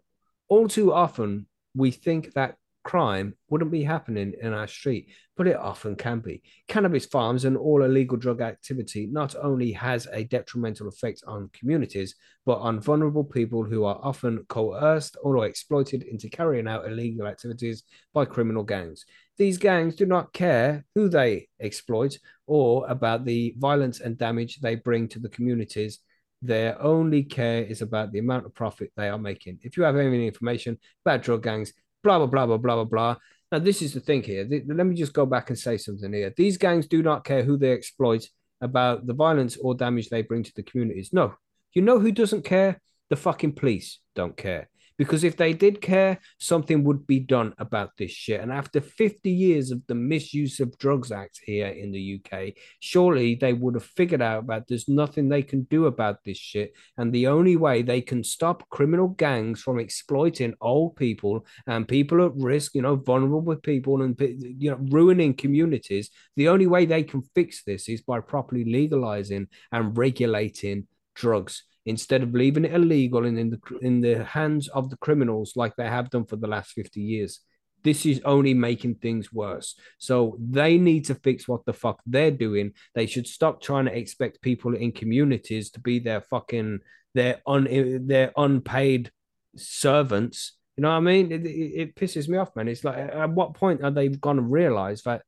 all too often, we think that crime wouldn't be happening in our street, but it often can be. Cannabis farms and all illegal drug activity not only has a detrimental effect on communities, but on vulnerable people who are often coerced or exploited into carrying out illegal activities by criminal gangs. These gangs do not care who they exploit or about the violence and damage they bring to the communities. Their only care is about the amount of profit they are making. If you have any information about drug gangs, blah, blah, blah, blah, blah, blah, blah. Now, this is the thing here. Let me just go back and say something here. These gangs do not care who they exploit about the violence or damage they bring to the communities. No. You know who doesn't care? The fucking police don't care Because if they did care, something would be done about this shit. And after 50 years of the Misuse of Drugs Act here in the UK, surely they would have figured out that there's nothing they can do about this shit. And the only way they can stop criminal gangs from exploiting old people and people at risk, you know, vulnerable people and, you know, ruining communities, the only way they can fix this is by properly legalizing and regulating drugs instead of leaving it illegal and in the in the hands of the criminals like they have done for the last 50 years. This is only making things worse. So they need to fix what the fuck they're doing. They should stop trying to expect people in communities to be their fucking their un their unpaid servants. You know what i mean? It, it, it pisses me off man. It's like at what point are they going to realize that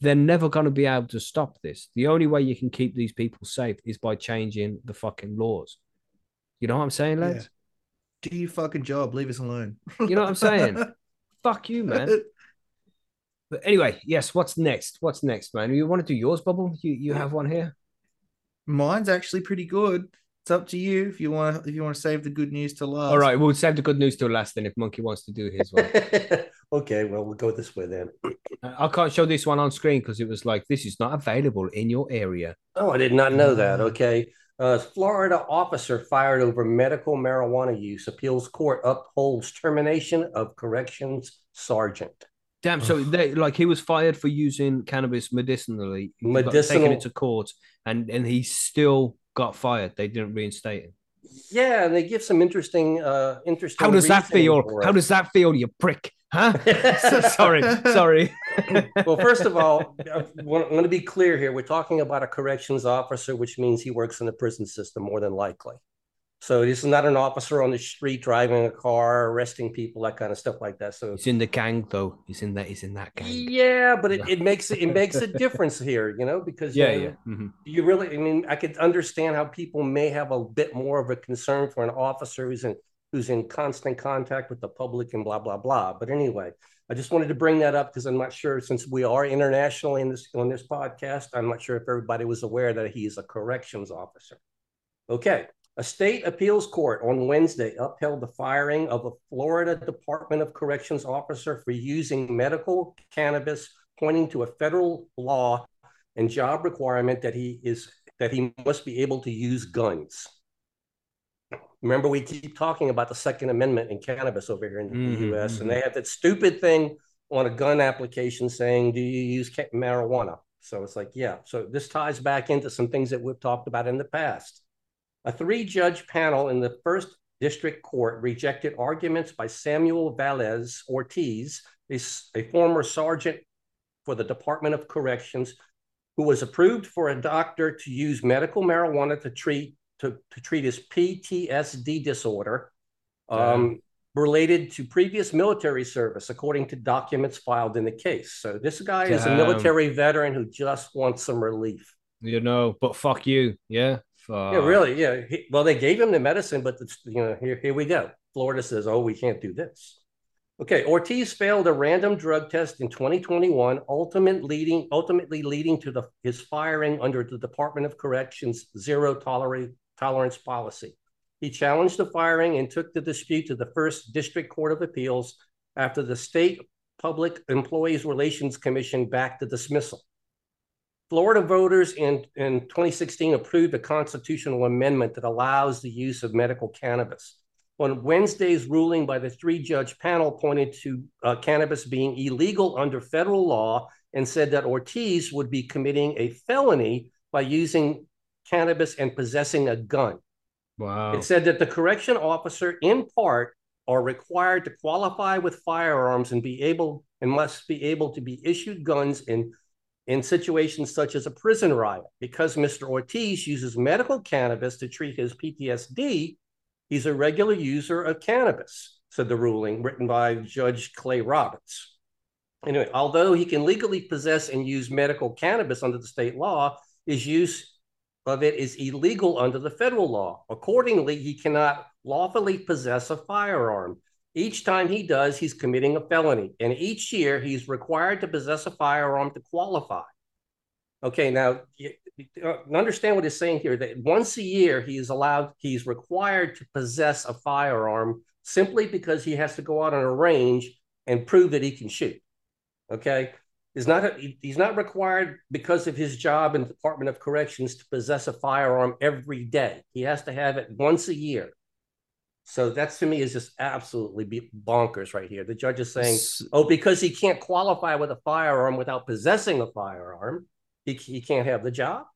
they're never going to be able to stop this. The only way you can keep these people safe is by changing the fucking laws. You know what I'm saying, lads? Yeah. Do your fucking job. Leave us alone. you know what I'm saying? Fuck you, man. But anyway, yes. What's next? What's next, man? You want to do yours, Bubble? You you have one here. Mine's actually pretty good. It's up to you if you want. If you want to save the good news to last. All right, we'll save the good news to last. Then, if Monkey wants to do his one. okay, well, we'll go this way then. I can't show this one on screen because it was like this is not available in your area. Oh, I did not know that. Mm. Okay. Uh, Florida officer fired over medical marijuana use. Appeals court upholds termination of corrections sergeant. Damn. So they like he was fired for using cannabis medicinally. Medicinal. Taking it to court, and and he still got fired. They didn't reinstate him. Yeah, and they give some interesting, uh, interesting. How does that feel? How does that feel, you prick? Huh? sorry, sorry. well, first of all, I want to be clear here. We're talking about a corrections officer, which means he works in the prison system more than likely. So this is not an officer on the street driving a car, arresting people, that kind of stuff like that. So he's in the gang, though. He's in that. He's in that gang. Yeah, but it, it makes it, it makes a difference here, you know, because yeah, you, know, yeah. Mm-hmm. you really. I mean, I could understand how people may have a bit more of a concern for an officer who's in who's in constant contact with the public and blah blah blah. But anyway, I just wanted to bring that up because I'm not sure since we are internationally in this on this podcast, I'm not sure if everybody was aware that he is a corrections officer. Okay. A state appeals court on Wednesday upheld the firing of a Florida Department of Corrections officer for using medical cannabis, pointing to a federal law and job requirement that he is that he must be able to use guns. Remember, we keep talking about the Second Amendment in cannabis over here in the Mhm, US, and they have that stupid thing on a gun application saying, Do you use marijuana? So it's like, yeah. So this ties back into some things that we've talked about in the past. A three judge panel in the first district court rejected arguments by Samuel Valles Ortiz, a former sergeant for the Department of Corrections, who was approved for a doctor to use medical marijuana to treat to, to treat his PTSD disorder um, related to previous military service, according to documents filed in the case. So this guy is a military veteran who just wants some relief. You know, but fuck you. Yeah. Fuck. Yeah, really. Yeah. He- well, they gave him the medicine, but it's, you know, here, here we go. Florida says, oh, we can't do this. Okay, Ortiz failed a random drug test in 2021, ultimate leading, ultimately leading to the, his firing under the Department of Corrections zero tolerate, tolerance policy. He challenged the firing and took the dispute to the First District Court of Appeals after the State Public Employees Relations Commission backed the dismissal. Florida voters in, in 2016 approved a constitutional amendment that allows the use of medical cannabis. On Wednesday's ruling by the three judge panel pointed to uh, cannabis being illegal under federal law and said that Ortiz would be committing a felony by using cannabis and possessing a gun. Wow. It said that the correction officer, in part, are required to qualify with firearms and be able and must be able to be issued guns in in situations such as a prison riot. Because Mr. Ortiz uses medical cannabis to treat his PTSD, he's a regular user of cannabis, said the ruling written by Judge Clay Roberts. Anyway, although he can legally possess and use medical cannabis under the state law, his use of it is illegal under the federal law. Accordingly, he cannot lawfully possess a firearm. Each time he does, he's committing a felony, and each year he's required to possess a firearm to qualify. Okay, now uh, understand what he's saying here that once a year he is allowed, he's required to possess a firearm simply because he has to go out on a range and prove that he can shoot. Okay, he's not he's not required because of his job in the Department of Corrections to possess a firearm every day. He has to have it once a year. So that's to me is just absolutely bonkers right here. The judge is saying, "Oh, because he can't qualify with a firearm without possessing a firearm, he, he can't have the job."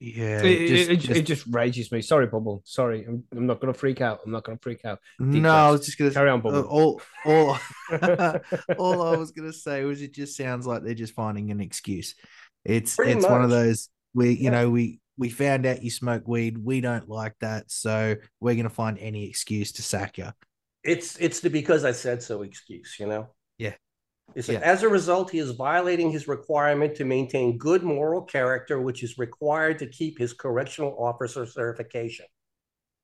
Yeah, It, just- it, it, just- it just rages me. Sorry, Bubble. Sorry, I'm, I'm not gonna freak out. I'm not gonna freak out. Deep no, I was just gonna Carry on, uh, Bubble. all all all I was gonna say was it just sounds like they're just finding an excuse. It's Pretty it's one of those we you Yeah. know we we found out you smoke weed. We don't like that, so we're gonna find any excuse to sack you. It's it's the because I said so excuse, you know. Yeah. It's like, Yeah. as a result, he is violating his requirement to maintain good moral character, which is required to keep his correctional officer certification.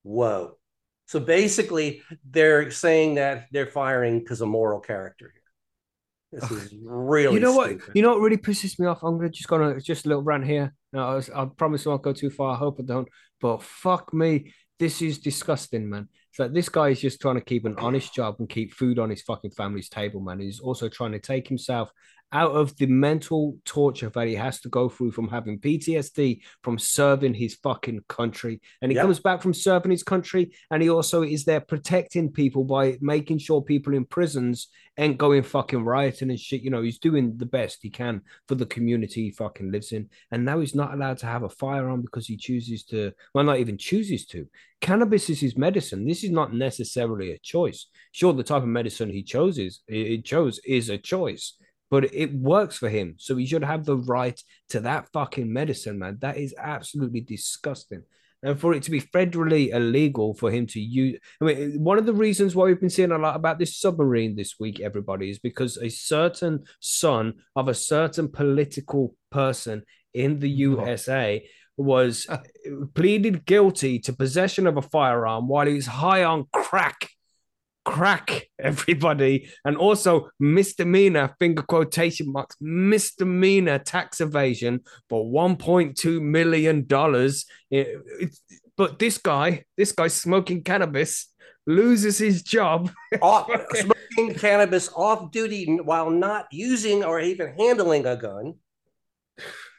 Whoa. So basically, they're saying that they're firing because of moral character here. This is really you know what? You know what really pisses me off? I'm gonna just gonna just a little rant here. No, I, was, I promise I won't go too far. I hope I don't. But fuck me, this is disgusting, man. It's like this guy is just trying to keep an honest job and keep food on his fucking family's table, man. He's also trying to take himself out of the mental torture that he has to go through from having PTSD from serving his fucking country. And he comes back from serving his country, and he also is there protecting people by making sure people in prisons ain't going fucking rioting and shit. You know, he's doing the best he can for the community he fucking lives in. And now he's not allowed to have a firearm because he chooses to, well, not even chooses to. Cannabis is his medicine. This is not necessarily a choice. Sure, the type of medicine he chooses, he chose is a choice, but it works for him. So he should have the right to that fucking medicine, man. That is absolutely disgusting. And for it to be federally illegal for him to use, I mean, one of the reasons why we've been seeing a lot about this submarine this week, everybody, is because a certain son of a certain political person in the USA was pleaded guilty to possession of a firearm while he was high on crack. Crack, everybody, and also misdemeanor finger quotation marks misdemeanor tax evasion for 1.2 million dollars. It- it's- But this guy, this guy smoking cannabis, loses his job. off, smoking cannabis off duty while not using or even handling a gun.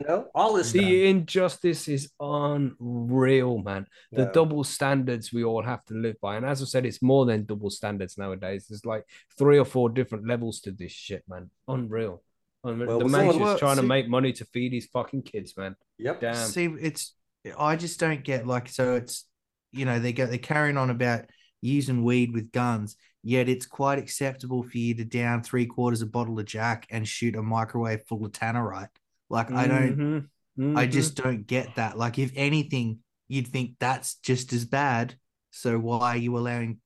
You know, all this stuff. The injustice is unreal, man. The Yeah. double standards we all have to live by. And as I said, it's more than double standards nowadays. There's like three or four different levels to this shit, man. Unreal. Unreal. Well, the we're man's just Well, trying to make money to feed his fucking kids, man. Yep. Damn. See, it's I just don't get like so it's you know they go they're carrying on about using weed with guns, yet it's quite acceptable for you to down three quarters of a bottle of Jack and shoot a microwave full of tannerite. Like I don't, Mhm, I mhm. just don't get that. Like if anything, you'd think that's just as bad. So why are you allowing,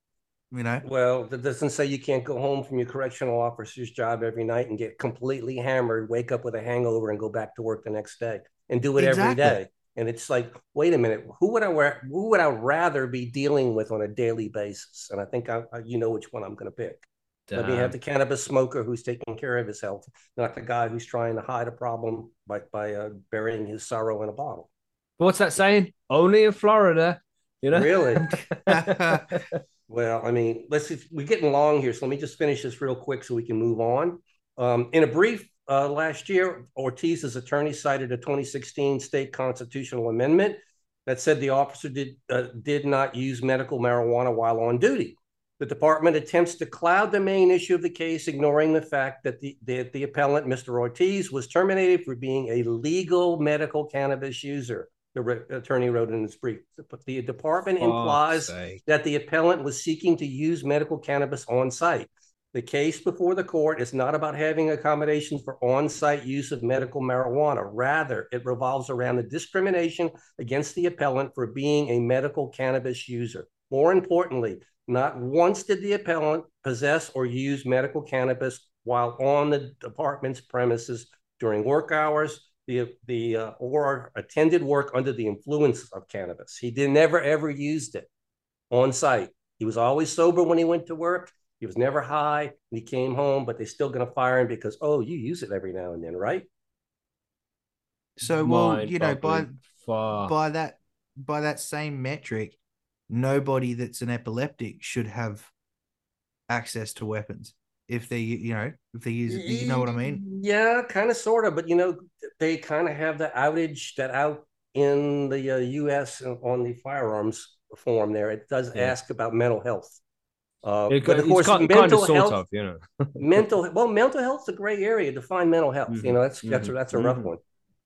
you know? Well, that doesn't say you can't go home from your correctional officer's job every night and get completely hammered, wake up with a hangover, and go back to work the next day and do it every Exactly. day. And it's like, wait a minute, who would I wear? Who would I rather be dealing with on a daily basis? And I think I, I you know which one I'm going to pick. Let me have the cannabis smoker who's taking care of his health, not the guy who's trying to hide a problem by by uh, burying his sorrow in a bottle. What's that saying? Only in Florida, you know? Really? Well, I mean, let's see, we're getting long here, so let me just finish this real quick so we can move on. Um, in a brief uh, last year, Ortiz's attorney cited a 2016 state constitutional amendment that said the officer did uh, did not use medical marijuana while on duty. The department attempts to cloud the main issue of the case, ignoring the fact that the, the, the appellant, Mr. Ortiz, was terminated for being a legal medical cannabis user. The re- attorney wrote in his brief. The department implies Fuck's sake. that the appellant was seeking to use medical cannabis on site. The case before the court is not about having accommodations for on site use of medical marijuana. Rather, it revolves around the discrimination against the appellant for being a medical cannabis user. More importantly, not once did the appellant possess or use medical cannabis while on the department's premises during work hours, the, the uh, or attended work under the influence of cannabis. He did never ever used it on site. He was always sober when he went to work. He was never high. And he came home, but they're still going to fire him because oh, you use it every now and then, right? So well, you know, by Far. by that by that same metric, nobody that's an epileptic should have access to weapons if they you know if they use you know what I mean. Yeah, kind of, sort of, but you know, they kind of have the outage that out in the uh, U.S. on the firearms form. There, it does Yeah. ask about mental health. Uh, It, but of course, kind, mental kind of health, of, you know. mental well, mental health's a gray area. Define mental health. You Mhm, know, that's that's a, that's a rough mhm. one.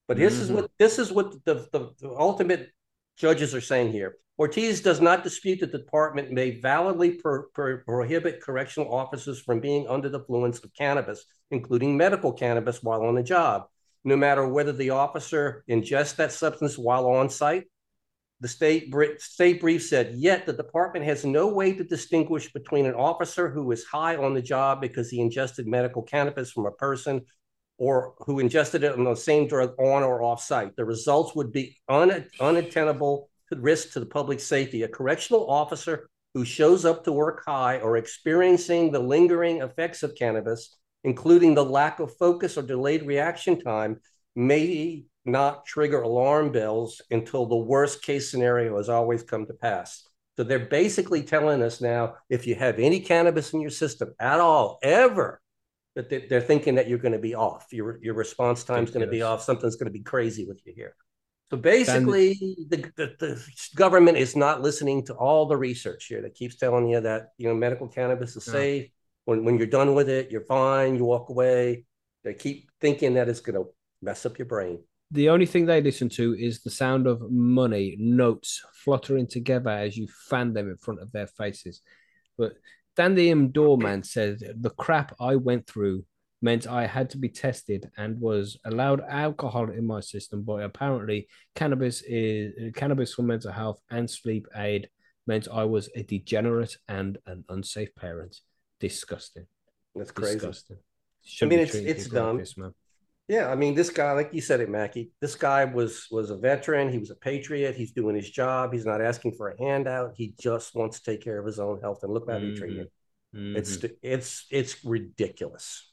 But this is Mhm. what this is what the, the the ultimate judges are saying here. Ortiz does not dispute that the department may validly pro- pro- prohibit correctional officers from being under the influence of cannabis, including medical cannabis, while on the job, no matter whether the officer ingests that substance while on site. The state, state brief said, yet the department has no way to distinguish between an officer who is high on the job because he ingested medical cannabis from a person or who ingested it on the same drug on or off site. The results would be un- unattainable risk to the public safety. A correctional officer who shows up to work high or experiencing the lingering effects of cannabis, including the lack of focus or delayed reaction time, may not trigger alarm bells until the worst case scenario has always come to pass. So they're basically telling us now if you have any cannabis in your system at all, ever, that they- they're thinking that you're going to be off. Your your response time's going to be off. Something's going to be crazy with you here. So basically, the, the, the government is not listening to all the research here that keeps telling you that you know medical cannabis is No. safe. When when you're done with it, you're fine. You walk away. They keep thinking that it's going to mess up your brain. The only thing they listen to is the sound of money, notes fluttering together as you fan them in front of their faces. But Dan the M doorman said the crap I went through meant I had to be tested and was allowed alcohol in my system, but apparently cannabis is cannabis for mental health and sleep aid meant I was a degenerate and an unsafe parent. Disgusting. That's crazy. Disgusting. I mean, it's- it's people like dumb. this, man. Yeah, I mean, this guy, like you said it, Macky. This guy was was a veteran. He was a patriot. He's doing his job. He's not asking for a handout. He just wants to take care of his own health. And look how they treat him. It's Mhm. it's it's ridiculous.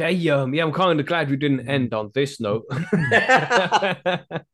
Damn. Yeah, I'm kind of glad we didn't end on this note.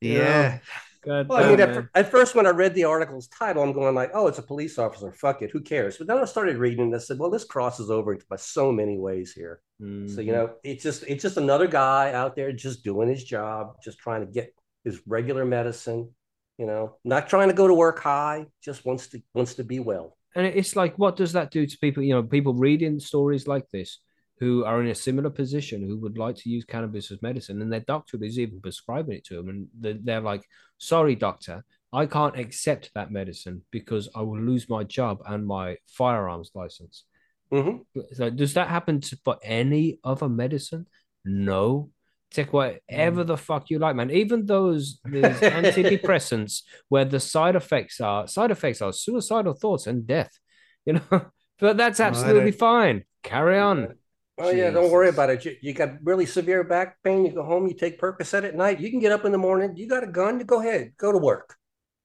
Yeah. God Well, I mean, at, at first, when I read the article's title, I'm going like, "Oh, it's a police officer. Fuck it, who cares?" But then I started reading and I said, "Well, this crosses over by so many ways here." So Mhm. you know, it's just it's just another guy out there just doing his job, just trying to get his regular medicine. You know, not trying to go to work high, just wants to wants to be well. and it's like, what does that do to people? You know, people reading stories like this who are in a similar position who would like to use cannabis as medicine, and their doctor is even prescribing it to them, and they- they're like, "Sorry, doctor, I can't accept that medicine because I will lose my job and my firearms license." Mhm. So does that happen to, for any other medicine? No. Take whatever the fuck you like, man. Even those, those antidepressants where the side effects are side effects are suicidal thoughts and death. You know, but that's absolutely fine. Carry on. Oh yeah, don't worry about it. You, you got really severe back pain. You go home, you take Percocet at night. You can get up in the morning. You got a gun. You go ahead, go to work.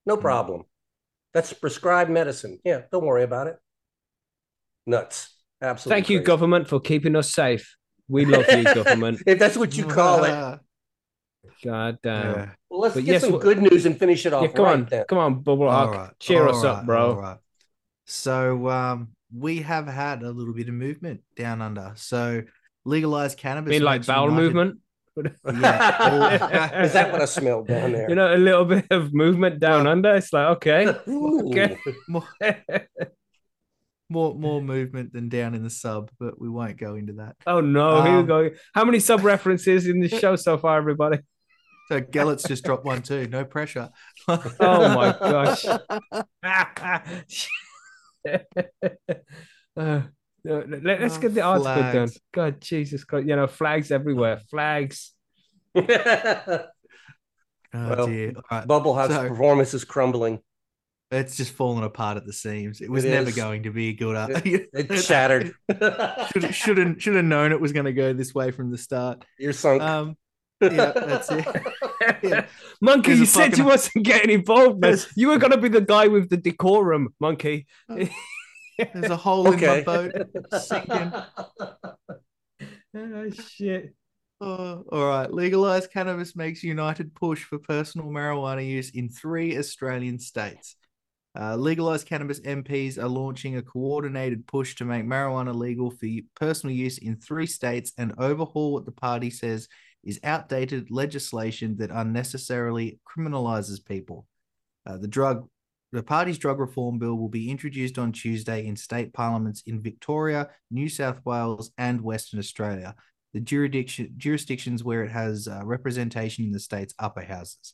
No problem. That's prescribed medicine. Yeah, don't worry about it. Nuts. Absolutely. Thank you, government, for keeping us safe. We love you, government. if that's what you call it. God damn. yeah. Well, let's But get yes, some good news and finish it off. Yeah, come right on, then. come on, Bubble Hawk. right, Cheer all us up, bro. all right. So um, we have had a little bit of movement down under. So legalized cannabis. mean like bowel United- movement? Yeah. Is that what I smelled down there? You know, a little bit of movement down under. It's like, okay. Ooh. okay. more, more more movement than down in the sub, but we won't go into that. Oh no, here we Um, go. How many sub references in the show so far, everybody? So Gellett's just dropped one too. No pressure. Oh my gosh. Uh, no, let, us Oh, get the article done. God, Jesus Christ. You know, flags everywhere. Flags. Oh Well, dear. All right. Bubble House So- performance is crumbling. It's just falling apart at the seams. It was It never is. going to be a good. It shattered. should should have should have known it was going to go this way from the start. You're sunk. Um, yeah, that's it. Yeah. Monkey, There's you a said you fucking- wasn't getting involved, man. You were gonna be the guy with the decorum, Monkey. There's a hole in my boat. Sinking. oh shit. Oh, all right. Legalized cannabis makes united push for personal marijuana use in three Australian states. Uh, legalized cannabis MPs are launching a coordinated push to make marijuana legal for personal use in three states and overhaul what the party says is outdated legislation that unnecessarily criminalizes people. Uh, the drug, the party's drug reform bill will be introduced on Tuesday in state parliaments in Victoria, New South Wales, and Western Australia, the jurisdiction jurisdictions where it has uh, representation in the state's upper houses.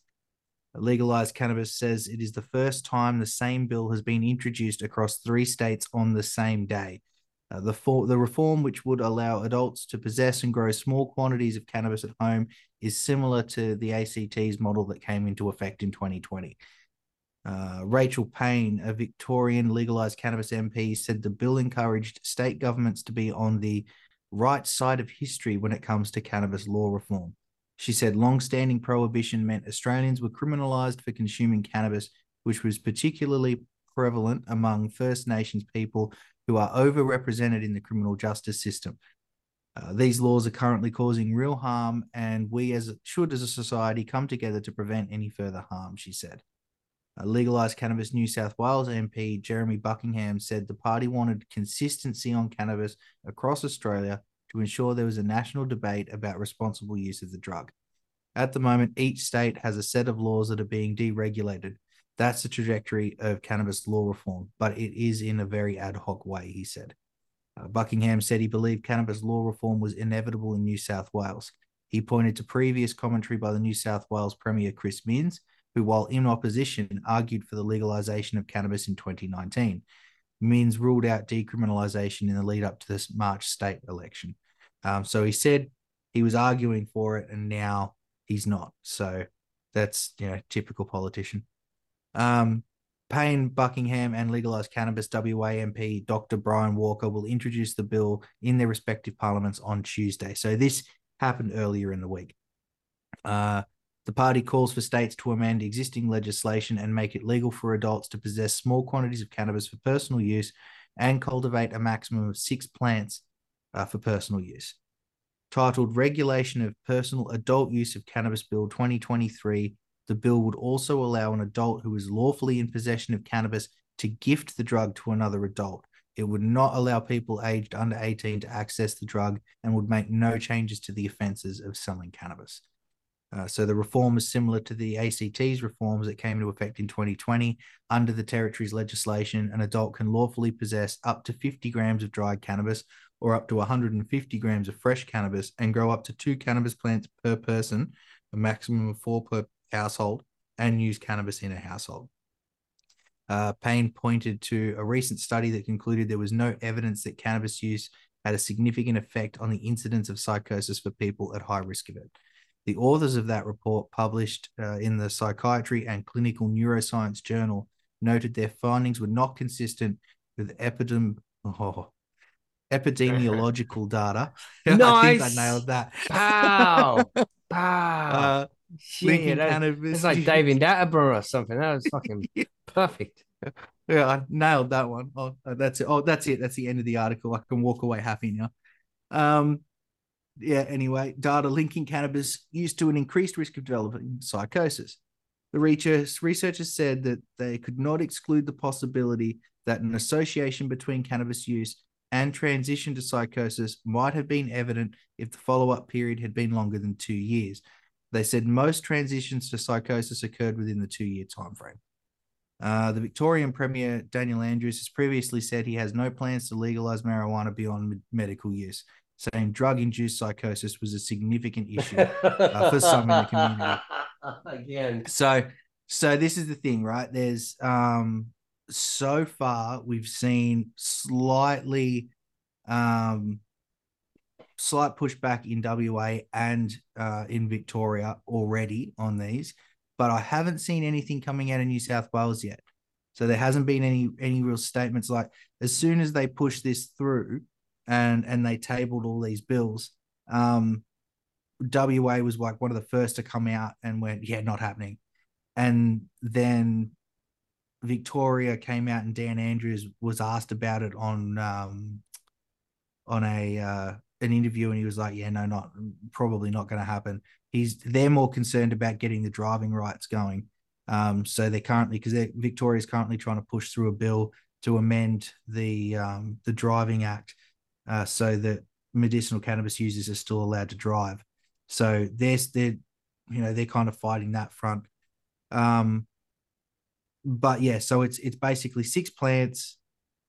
Legalized cannabis says it is the first time the same bill has been introduced across three states on the same day. Uh, the, for, the reform, which would allow adults to possess and grow small quantities of cannabis at home, is similar to the ACT's model that came into effect in 2020. Uh, Rachel Payne, a Victorian legalized cannabis MP, said the bill encouraged state governments to be on the right side of history when it comes to cannabis law reform. She said long-standing prohibition meant Australians were criminalised for consuming cannabis, which was particularly prevalent among First Nations people who are overrepresented in the criminal justice system. Uh, these laws are currently causing real harm, and we as should, as a society, come together to prevent any further harm. She said. Uh, legalized cannabis New South Wales MP Jeremy Buckingham said the party wanted consistency on cannabis across Australia to ensure there was a national debate about responsible use of the drug. At the moment, each state has a set of laws that are being deregulated, that's the trajectory of cannabis law reform, but it is in a very ad hoc way, he said. Uh, Buckingham said he believed cannabis law reform was inevitable in New South Wales. He pointed to previous commentary by the New South Wales Premier Chris Minns, who, while in opposition, argued for the legalisation of cannabis in 2019. Minns ruled out decriminalisation in the lead up to this March state election. Um, so he said he was arguing for it, and now he's not. So that's you know typical politician. Um, Payne, Buckingham, and legalised cannabis WA MP Dr. Brian Walker will introduce the bill in their respective parliaments on Tuesday. So this happened earlier in the week. Uh, the party calls for states to amend existing legislation and make it legal for adults to possess small quantities of cannabis for personal use and cultivate a maximum of six plants uh, for personal use. Titled Regulation of Personal Adult Use of Cannabis Bill 2023 the bill would also allow an adult who is lawfully in possession of cannabis to gift the drug to another adult. It would not allow people aged under 18 to access the drug and would make no changes to the offences of selling cannabis. Uh, so the reform is similar to the ACT's reforms that came into effect in 2020. Under the territory's legislation, an adult can lawfully possess up to 50 grams of dried cannabis or up to 150 grams of fresh cannabis and grow up to two cannabis plants per person, a maximum of four per household and use cannabis in a household. Uh, Payne pointed to a recent study that concluded there was no evidence that cannabis use had a significant effect on the incidence of psychosis for people at high risk of it. The authors of that report, published uh, in the Psychiatry and Clinical Neuroscience Journal, noted their findings were not consistent with epidem- oh, epidemiological data. Nice. I think I nailed that. Pow. Pow. Uh, Linking that- cannabis it's like David Attenborough or something. That was fucking perfect. Yeah, I nailed that one. Oh, uh, that's it. Oh, that's it. That's the end of the article. I can walk away happy now. Um, yeah. Anyway, data linking cannabis used to an increased risk of developing psychosis. The researchers, researchers said that they could not exclude the possibility that an association between cannabis use and transition to psychosis might have been evident if the follow-up period had been longer than two years. They said most transitions to psychosis occurred within the two-year timeframe. Uh, the Victorian Premier Daniel Andrews has previously said he has no plans to legalize marijuana beyond med- medical use, saying drug induced psychosis was a significant issue. uh, for some in the community. Again. So, so this is the thing, right? There's um, so far we've seen slightly, um, slight pushback in WA and uh, in Victoria already on these, but I haven't seen anything coming out of New South Wales yet. So there hasn't been any any real statements like as soon as they push this through and and they tabled all these bills, um, WA was like one of the first to come out and went, yeah, not happening. And then Victoria came out and Dan Andrews was asked about it on um on a uh an interview and he was like, "Yeah, no, not probably not going to happen." He's they're more concerned about getting the driving rights going. Um, so they're currently because Victoria's currently trying to push through a bill to amend the um, the driving act uh, so that medicinal cannabis users are still allowed to drive. So they're they're you know they're kind of fighting that front. Um, but yeah, so it's it's basically six plants,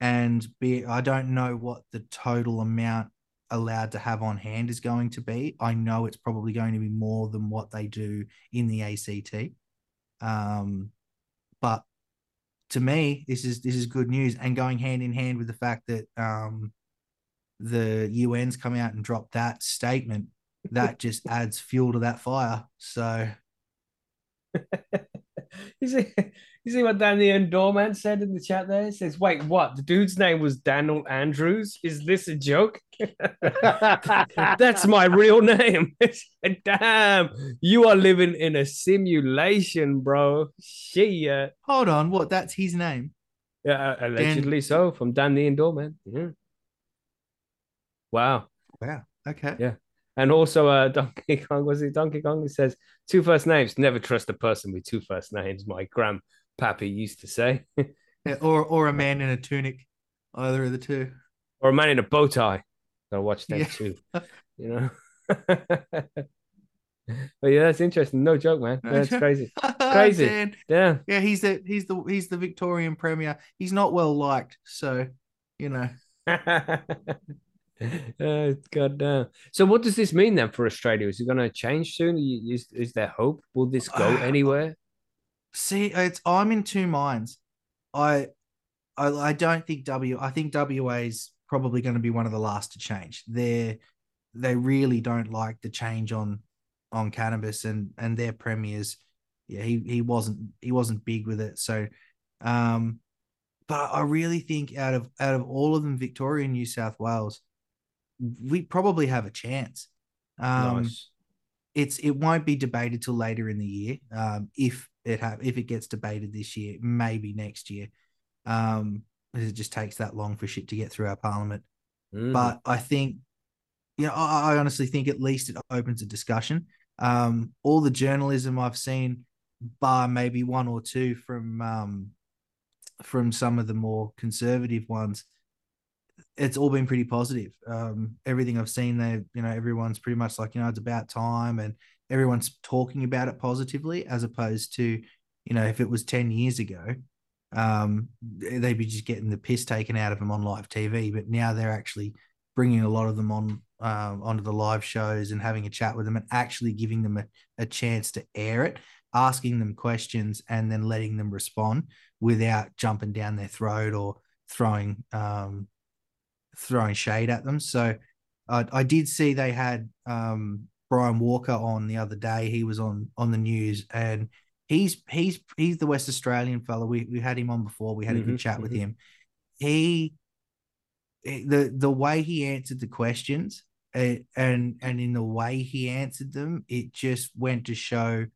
and be I don't know what the total amount allowed to have on hand is going to be. I know it's probably going to be more than what they do in the ACT. Um, but to me, this is this is good news and going hand in hand with the fact that um, the UN's come out and dropped that statement. That just adds fuel to that fire. So you see, you see what Danny and Doorman said in the chat there? He says, wait, what? The dude's name was Daniel Andrews? Is this a joke? That's my real name. Damn, you are living in a simulation, bro. Shit. Yeah hold on, what? That's his name. Yeah, uh, allegedly so, from Danny and Doorman. Yeah. Wow. Wow. Okay. Yeah. And also, uh, Donkey Kong was it Donkey Kong? He says two first names. Never trust a person with two first names. My grandpappy used to say. Yeah, or or a man in a tunic, either of the two. or a man in a bow tie. Gotta watch that Yeah. too. You know. but yeah, that's interesting. No joke, man. That's crazy. Crazy. Dan. Yeah. Yeah, he's the he's the he's the Victorian premier. He's not well liked, so you know. Oh, God damn. So, what does this mean then for Australia? Is it going to change soon? Is, is there hope? Will this go Uh, anywhere? See, it's I'm in two minds. I I, I don't think W. I think WA is probably going to be one of the last to change. They they really don't like the change on on cannabis and and their premiers. Yeah, he he wasn't he wasn't big with it. So, um, but I really think out of out of all of them, Victoria and New South Wales, we probably have a chance. Um, nice. it's it won't be debated till later in the year. Um, if it have if it gets debated this year, maybe next year. Um, it just takes that long for shit to get through our parliament. Mm. But I think, you know, I, I honestly think at least it opens a discussion. Um, all the journalism I've seen, bar maybe one or two from um, from some of the more conservative ones, it's all been pretty positive. Um, everything I've seen, they, you know, everyone's pretty much like, you know, it's about time, and everyone's talking about it positively, as opposed to, you know, if it was ten years ago, um, they'd be just getting the piss taken out of them on live TV. But now they're actually bringing a lot of them on um, onto the live shows and having a chat with them and actually giving them a, a chance to air it, asking them questions, and then letting them respond without jumping down their throat or throwing um, throwing shade at them. So I, I did see they had um, Brian Walker on the other day. He was on on the news and he's he's he's the West Australian fellow. We we had him on before. We had a Mhm, good chat with mhm. him. He eh, the the way he answered the questions uh, and and in the way he answered them, it just went to show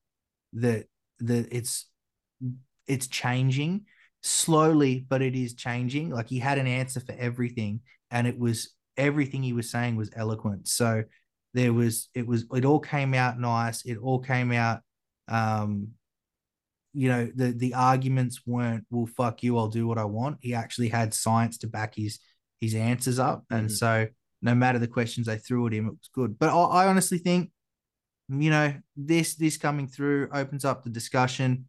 that that it's it's changing slowly, but it is changing. Like he had an answer for everything, and it was everything he was saying was eloquent. So there was it was it all came out nice. It all came out um you know the the arguments weren't well fuck you i'll do what i want he actually had science to back his his answers up and Mhm. so no matter the questions they threw at him it was good but I, I honestly think you know this this coming through opens up the discussion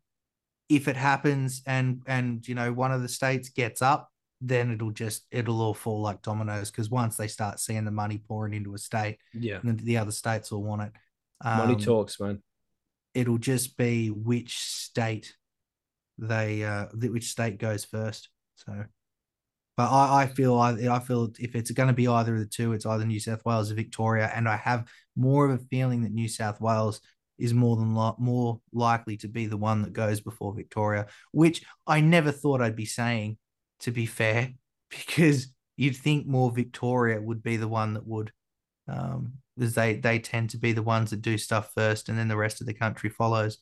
if it happens and and you know one of the states gets up then it'll just it'll all fall like dominoes because once they start seeing the money pouring into a state Yeah. then the other states will want it Money Um, talks, man. it'll just be which state they uh which state goes first so but i i feel i, I feel if it's going to be either of the two it's either new south wales or victoria and i have more of a feeling that new south wales is more than li- more likely to be the one that goes before victoria which i never thought i'd be saying to be fair because you'd think more victoria would be the one that would um because they they tend to be the ones that do stuff first and then the rest of the country follows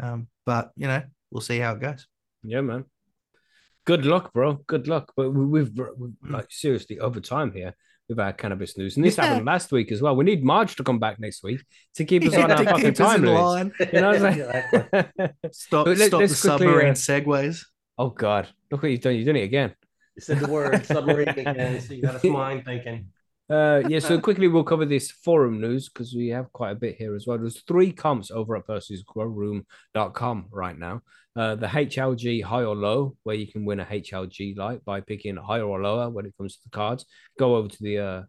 um but you know we'll see how it goes Yeah, man. Good luck, bro. Good luck. But we, we've, we've Mm. like seriously over time here. with our cannabis news. And this Yeah. happened last week as well. We need Marge to come back next week to keep us on our fucking time line. You know what I'm saying? Stop, stop the quickly, submarine uh, segways. Oh God, look what you've done. You've done it again. You said the word submarine again, so you got us mind thinking. Uh, yeah, so quickly we'll cover this forum news because we have quite a bit here as well. There's three comps over at Percy'sGrowRoom.com right now. Uh, the HLG high or low, where you can win a HLG light by picking higher or lower when it comes to the cards. Go over to the uh,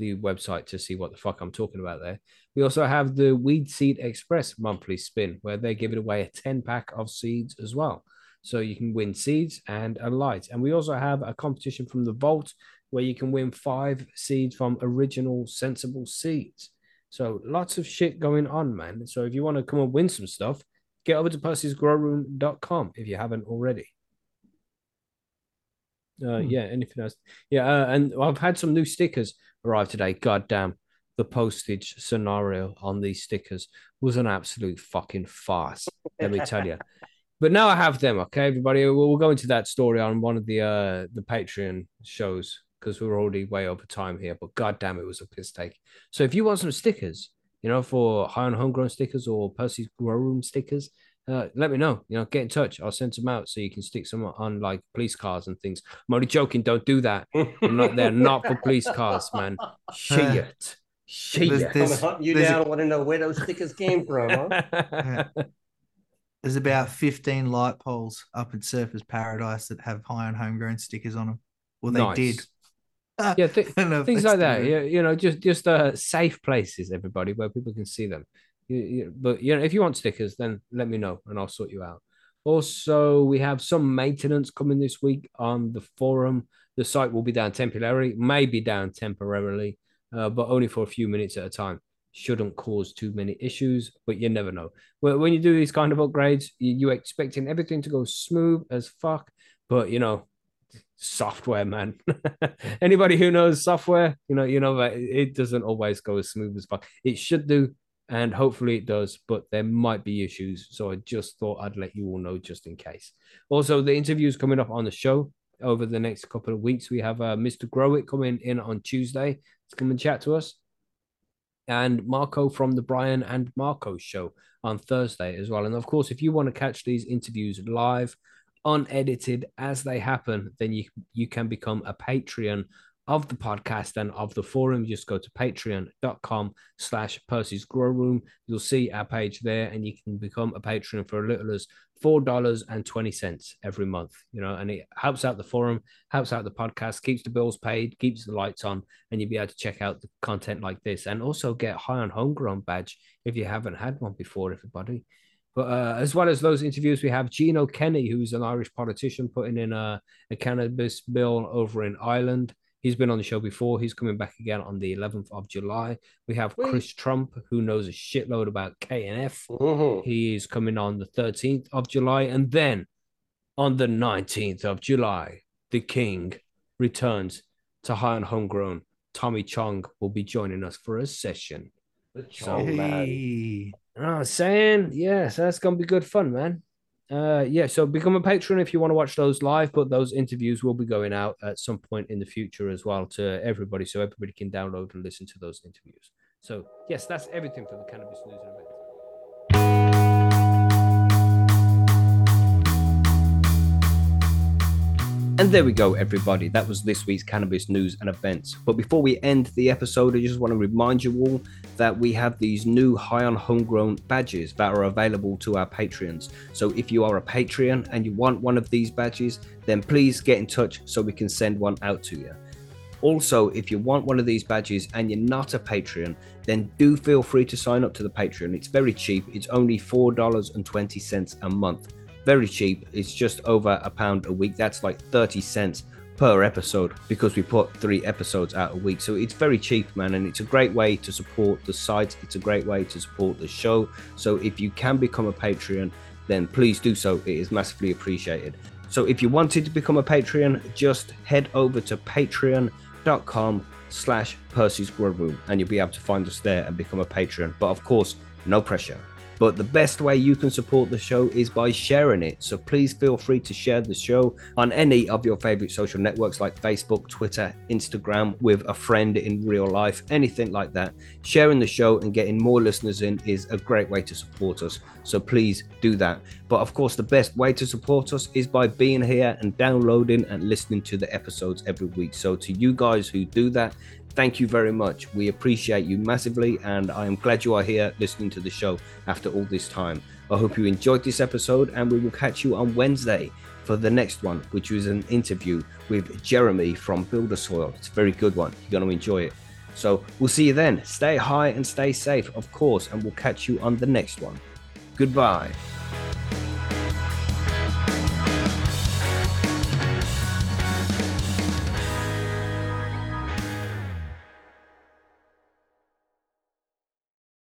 the website to see what the fuck I'm talking about there. We also have the Weed Seed Express monthly spin, where they're giving away a 10 pack of seeds as well. So you can win seeds and a light. And we also have a competition from the Vault where you can win five seeds from original sensible seeds. So lots of shit going on, man. So if you want to come and win some stuff, get over to percysgrowroom.com if you haven't already. Uh, Hmm. Yeah, anything else? Yeah, uh, and I've had some new stickers arrive today. God damn, the postage scenario on these stickers was an absolute fucking farce. Let me tell you. But now I have them. Okay, everybody, we'll, we'll go into that story on one of the uh the Patreon shows because we're already way over time here. But god damn, it was a piss take. So if you want some stickers, you know, for high on homegrown stickers or Percy's Grow Room stickers, uh, let me know. You know, get in touch. I'll send some out so you can stick some on like police cars and things. I'm only joking. Don't do that. I'm not. They're not for police cars, man. Shit. Shit. There's- I'm hunting you there's a- down. I want to know where those stickers came from. Huh? There's about 15 light poles up in Surfers Paradise that have high and homegrown stickers on them. Well, they Nice. did. Yeah, don't know if things like that. Yeah, you know, just just uh, safe places, everybody, where people can see them. You, you, but you know, if you want stickers, then let me know and I'll sort you out. Also, we have some maintenance coming this week on the forum. The site will be down temporarily, maybe down temporarily, uh, but only for a few minutes at a time. Shouldn't cause too many issues, but you never know. When you do these kind of upgrades, you, you're expecting everything to go smooth as fuck, but you know, software, man. Anybody who knows software, you know, you know that it doesn't always go as smooth as fuck. It should do, and hopefully it does, but there might be issues. So I just thought I'd let you all know just in case. Also, the interviews coming up on the show over the next couple of weeks. We have uh, Mr. Grow It coming in on Tuesday to come and chat to us. And Marco from the Brian and Marco show on Thursday as well. And of course, if you want to catch these interviews live, unedited as they happen, then you you can become a Patreon of the podcast and of the forum. Just go to patreon.com slash Percy's Grow Room. You'll see our page there and you can become a patron for as little as four dollars and twenty cents every month. You know, and it helps out the forum, helps out the podcast, keeps the bills paid, keeps the lights on, and you'll be able to check out the content like this and also get high on homegrown badge if you haven't had one before, everybody. But uh, as well as those interviews, we have Gino Kenny, who's an Irish politician putting in a, a cannabis bill over in Ireland. He's been on the show before. He's coming back again on the 11th of July. We have Sweet. Chris Trump, who knows a shitload about KNF. Mhm. He is coming on the 13th of July. And then on the 19th of July, the King returns to High and Homegrown. Tommy Chong will be joining us for a session. The So- Chong man. You know what I'm saying? Yes, that's gonna be good fun, man. Uh yeah, so become a patron if you want to watch those live, but those interviews will be going out at some point in the future as well to everybody, so everybody can download and listen to those interviews. So yes, that's everything for the cannabis news and events. And there we go, everybody. That was this week's cannabis news and events. But before we end the episode, I just want to remind you all that we have these new high on homegrown badges that are available to our Patreons. So if you are a Patreon and you want one of these badges, then please get in touch so we can send one out to you. Also, if you want one of these badges and you're not a Patreon, then do feel free to sign up to the Patreon. It's very cheap. It's only $4.20 a month. Very cheap. It's just over a pound a week. That's like 30 cents per episode because we put three episodes out a week. So it's very cheap, man. And it's a great way to support the site. It's a great way to support the show. So if you can become a Patreon, then please do so. It is massively appreciated. So if you wanted to become a Patreon, just head over to patreon.com slash Percy's Room and you'll be able to find us there and become a Patreon. But of course, no pressure. But the best way you can support the show is by sharing it. So please feel free to share the show on any of your favorite social networks like Facebook, Twitter, Instagram, with a friend in real life, anything like that. Sharing the show and getting more listeners in is a great way to support us. So please do that. But of course, the best way to support us is by being here and downloading and listening to the episodes every week. So to you guys who do that, thank you very much. We appreciate you massively, and I am glad you are here listening to the show after all this time. I hope you enjoyed this episode, and we will catch you on Wednesday for the next one, which is an interview with Jeremy from BuildASoil. It's a very good one. You're going to enjoy it. So we'll see you then. Stay high and stay safe, of course, and we'll catch you on the next one. Goodbye.